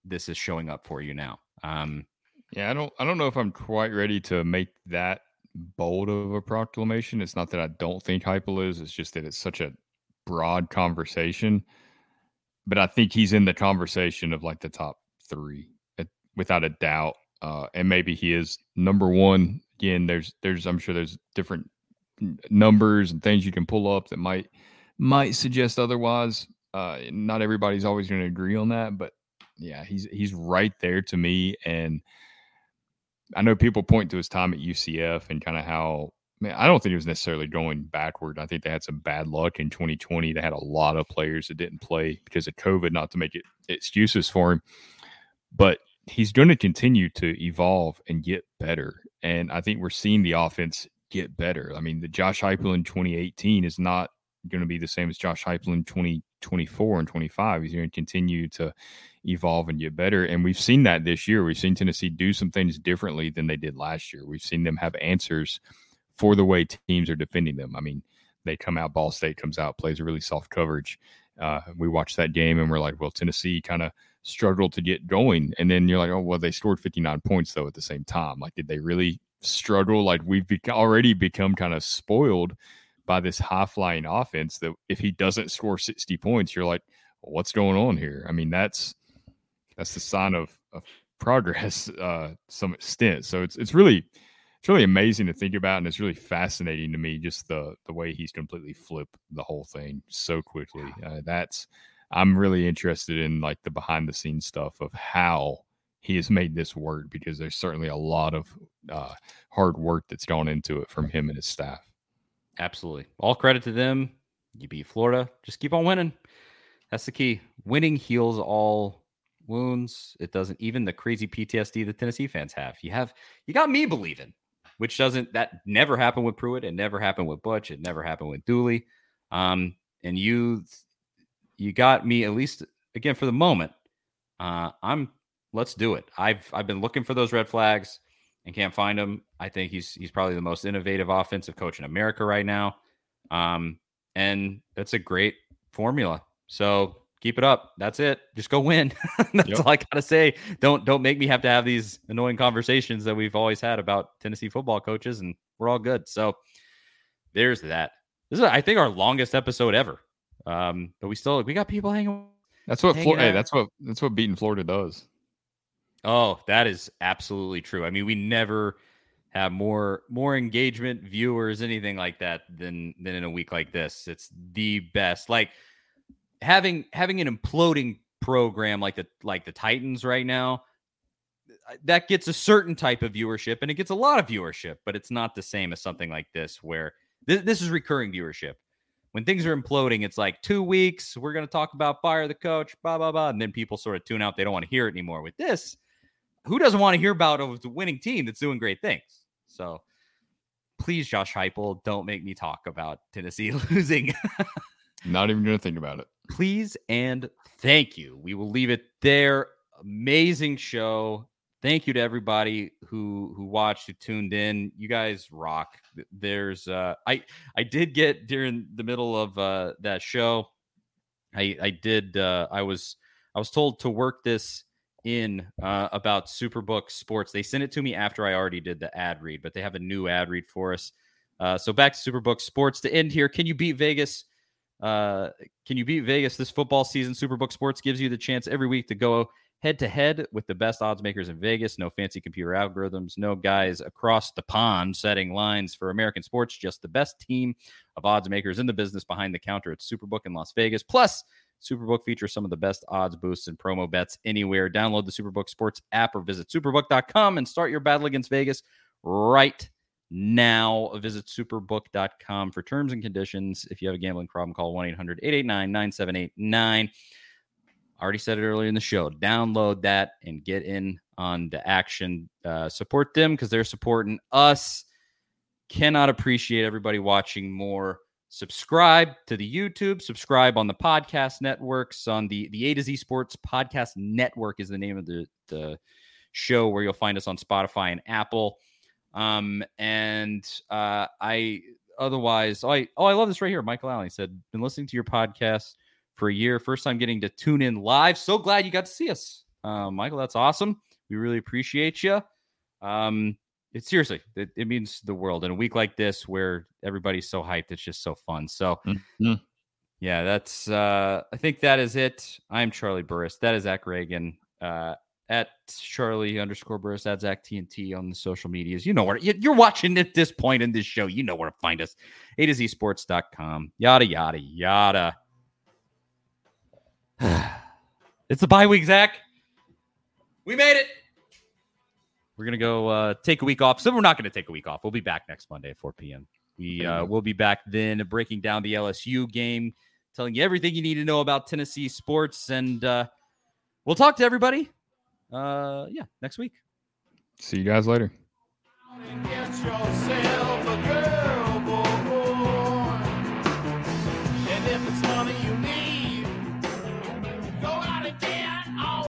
this is showing up for you now. Um, yeah, I don't I don't know if I'm quite ready to make that bold of a proclamation. It's not that I don't think Heupel is, it's just that it's such a broad conversation. But I think he's in the conversation of like the top three, without a doubt. Uh, and maybe he is number one. Again, there's there's I'm sure there's different numbers and things you can pull up that might might suggest otherwise. Uh, not everybody's always going to agree on that, but yeah, he's he's right there to me. And I know people point to his time at UCF and kind of how man, I don't think it was necessarily going backward. I think they had some bad luck in 2020. They had a lot of players that didn't play because of COVID, not to make it excuses for him. But he's going to continue to evolve and get better. And I think we're seeing the offense get better. I mean, the Josh Heupel in 2018 is not going to be the same as Josh Heupel in 2024 and 25. He's going to continue to evolve and get better. And we've seen that this year. We've seen Tennessee do some things differently than they did last year. We've seen them have answers for the way teams are defending them. I mean, they come out, Ball State comes out, plays a really soft coverage. Uh, we watched that game and we're like, well, Tennessee kind of struggled to get going. And then you're like, oh, well, they scored 59 points though at the same time. Like, did they really struggle? Like, we've be- already become kind of spoiled by this high flying offense that if he doesn't score 60 points, you're like, well, what's going on here? I mean, that's that's the sign of, of progress uh some extent. So it's it's really it's really amazing to think about and it's really fascinating to me just the the way he's completely flipped the whole thing so quickly. Uh, that's I'm really interested in like the behind the scenes stuff of how he has made this work because there's certainly a lot of uh, hard work that's gone into it from him and his staff. Absolutely. All credit to them. You beat Florida. Just keep on winning. That's the key. Winning heals all wounds. It doesn't even the crazy PTSD that Tennessee fans have. You have you got me believing, which doesn't that never happened with Pruitt. It never happened with Butch. It never happened with Dooley. Um, and you you got me at least again for the moment. Uh, I'm let's do it. I've I've been looking for those red flags and can't find him. I think he's he's probably the most innovative offensive coach in America right now. Um, and that's a great formula. So keep it up. That's it. Just go win. That's yep. all I gotta say. Don't don't make me have to have these annoying conversations that we've always had about Tennessee football coaches, and we're all good. So there's that. This is I think our longest episode ever. Um, but we still we got people hanging. That's what Florida. Hey, that's what that's what beating Florida does. Oh, that is absolutely true. I mean, we never have more more engagement, viewers, anything like that than than in a week like this. It's the best. Like having having an imploding program like the like the Titans right now, that gets a certain type of viewership and it gets a lot of viewership, but it's not the same as something like this where th- this is recurring viewership. When things are imploding, it's like two weeks. We're going to talk about fire the coach, blah blah blah, and then people sort of tune out. They don't want to hear it anymore. With this, who doesn't want to hear about a winning team that's doing great things? So, please, Josh Heupel, don't make me talk about Tennessee losing. Not even going to think about it please and thank you. We will leave it there. Amazing show. Thank you to everybody who who watched, who tuned in. You guys rock. There's uh I I did get during the middle of uh that show. I I did uh I was I was told to work this in uh, about Superbook Sports. They sent it to me after I already did the ad read, but they have a new ad read for us. Uh, so back to Superbook Sports to end here. Can you beat Vegas? Uh, can you beat Vegas this football season? Superbook Sports gives you the chance every week to go head to head with the best odds makers in Vegas. No fancy computer algorithms, no guys across the pond setting lines for American sports, just the best team of odds makers in the business behind the counter at Superbook in Las Vegas. Plus, Superbook features some of the best odds boosts and promo bets anywhere. Download the Superbook Sports app or visit superbook.com and start your battle against Vegas right now. Visit superbook.com for terms and conditions. If you have a gambling problem, call 1 800 889 9789. Already said it earlier in the show. Download that and get in on the action. Uh, support them because they're supporting us. cannot appreciate everybody watching more. Subscribe to the YouTube, subscribe on the podcast networks, on the, the A to Z Sports Podcast Network is the name of the, the show where you'll find us on Spotify and Apple. Um, and uh, I otherwise, oh I, oh, I love this right here. Michael Allen said, been listening to your podcast for a year. First time getting to tune in live. So glad you got to see us. Uh, Michael, that's awesome. We really appreciate you. Um, it seriously, it, it, means the world in a week like this where everybody's so hyped. It's just so fun. So, mm-hmm. yeah, that's, uh, I think that is it. I'm Charlie Burris. That is Zach Ragan. Uh, at Charlie underscore Burris, at Zach TNT on the social medias. You know where you're watching at this point in this show. You know where to find us. A to Z sports.com. Yada, yada, yada. it's the bye week, Zach. We made it. We're gonna go uh, take a week off. So we're not gonna take a week off. We'll be back next Monday at 4 p.m. We uh, will be back then, breaking down the LSU game, telling you everything you need to know about Tennessee sports, and uh, we'll talk to everybody. Uh, yeah, next week. See you guys later.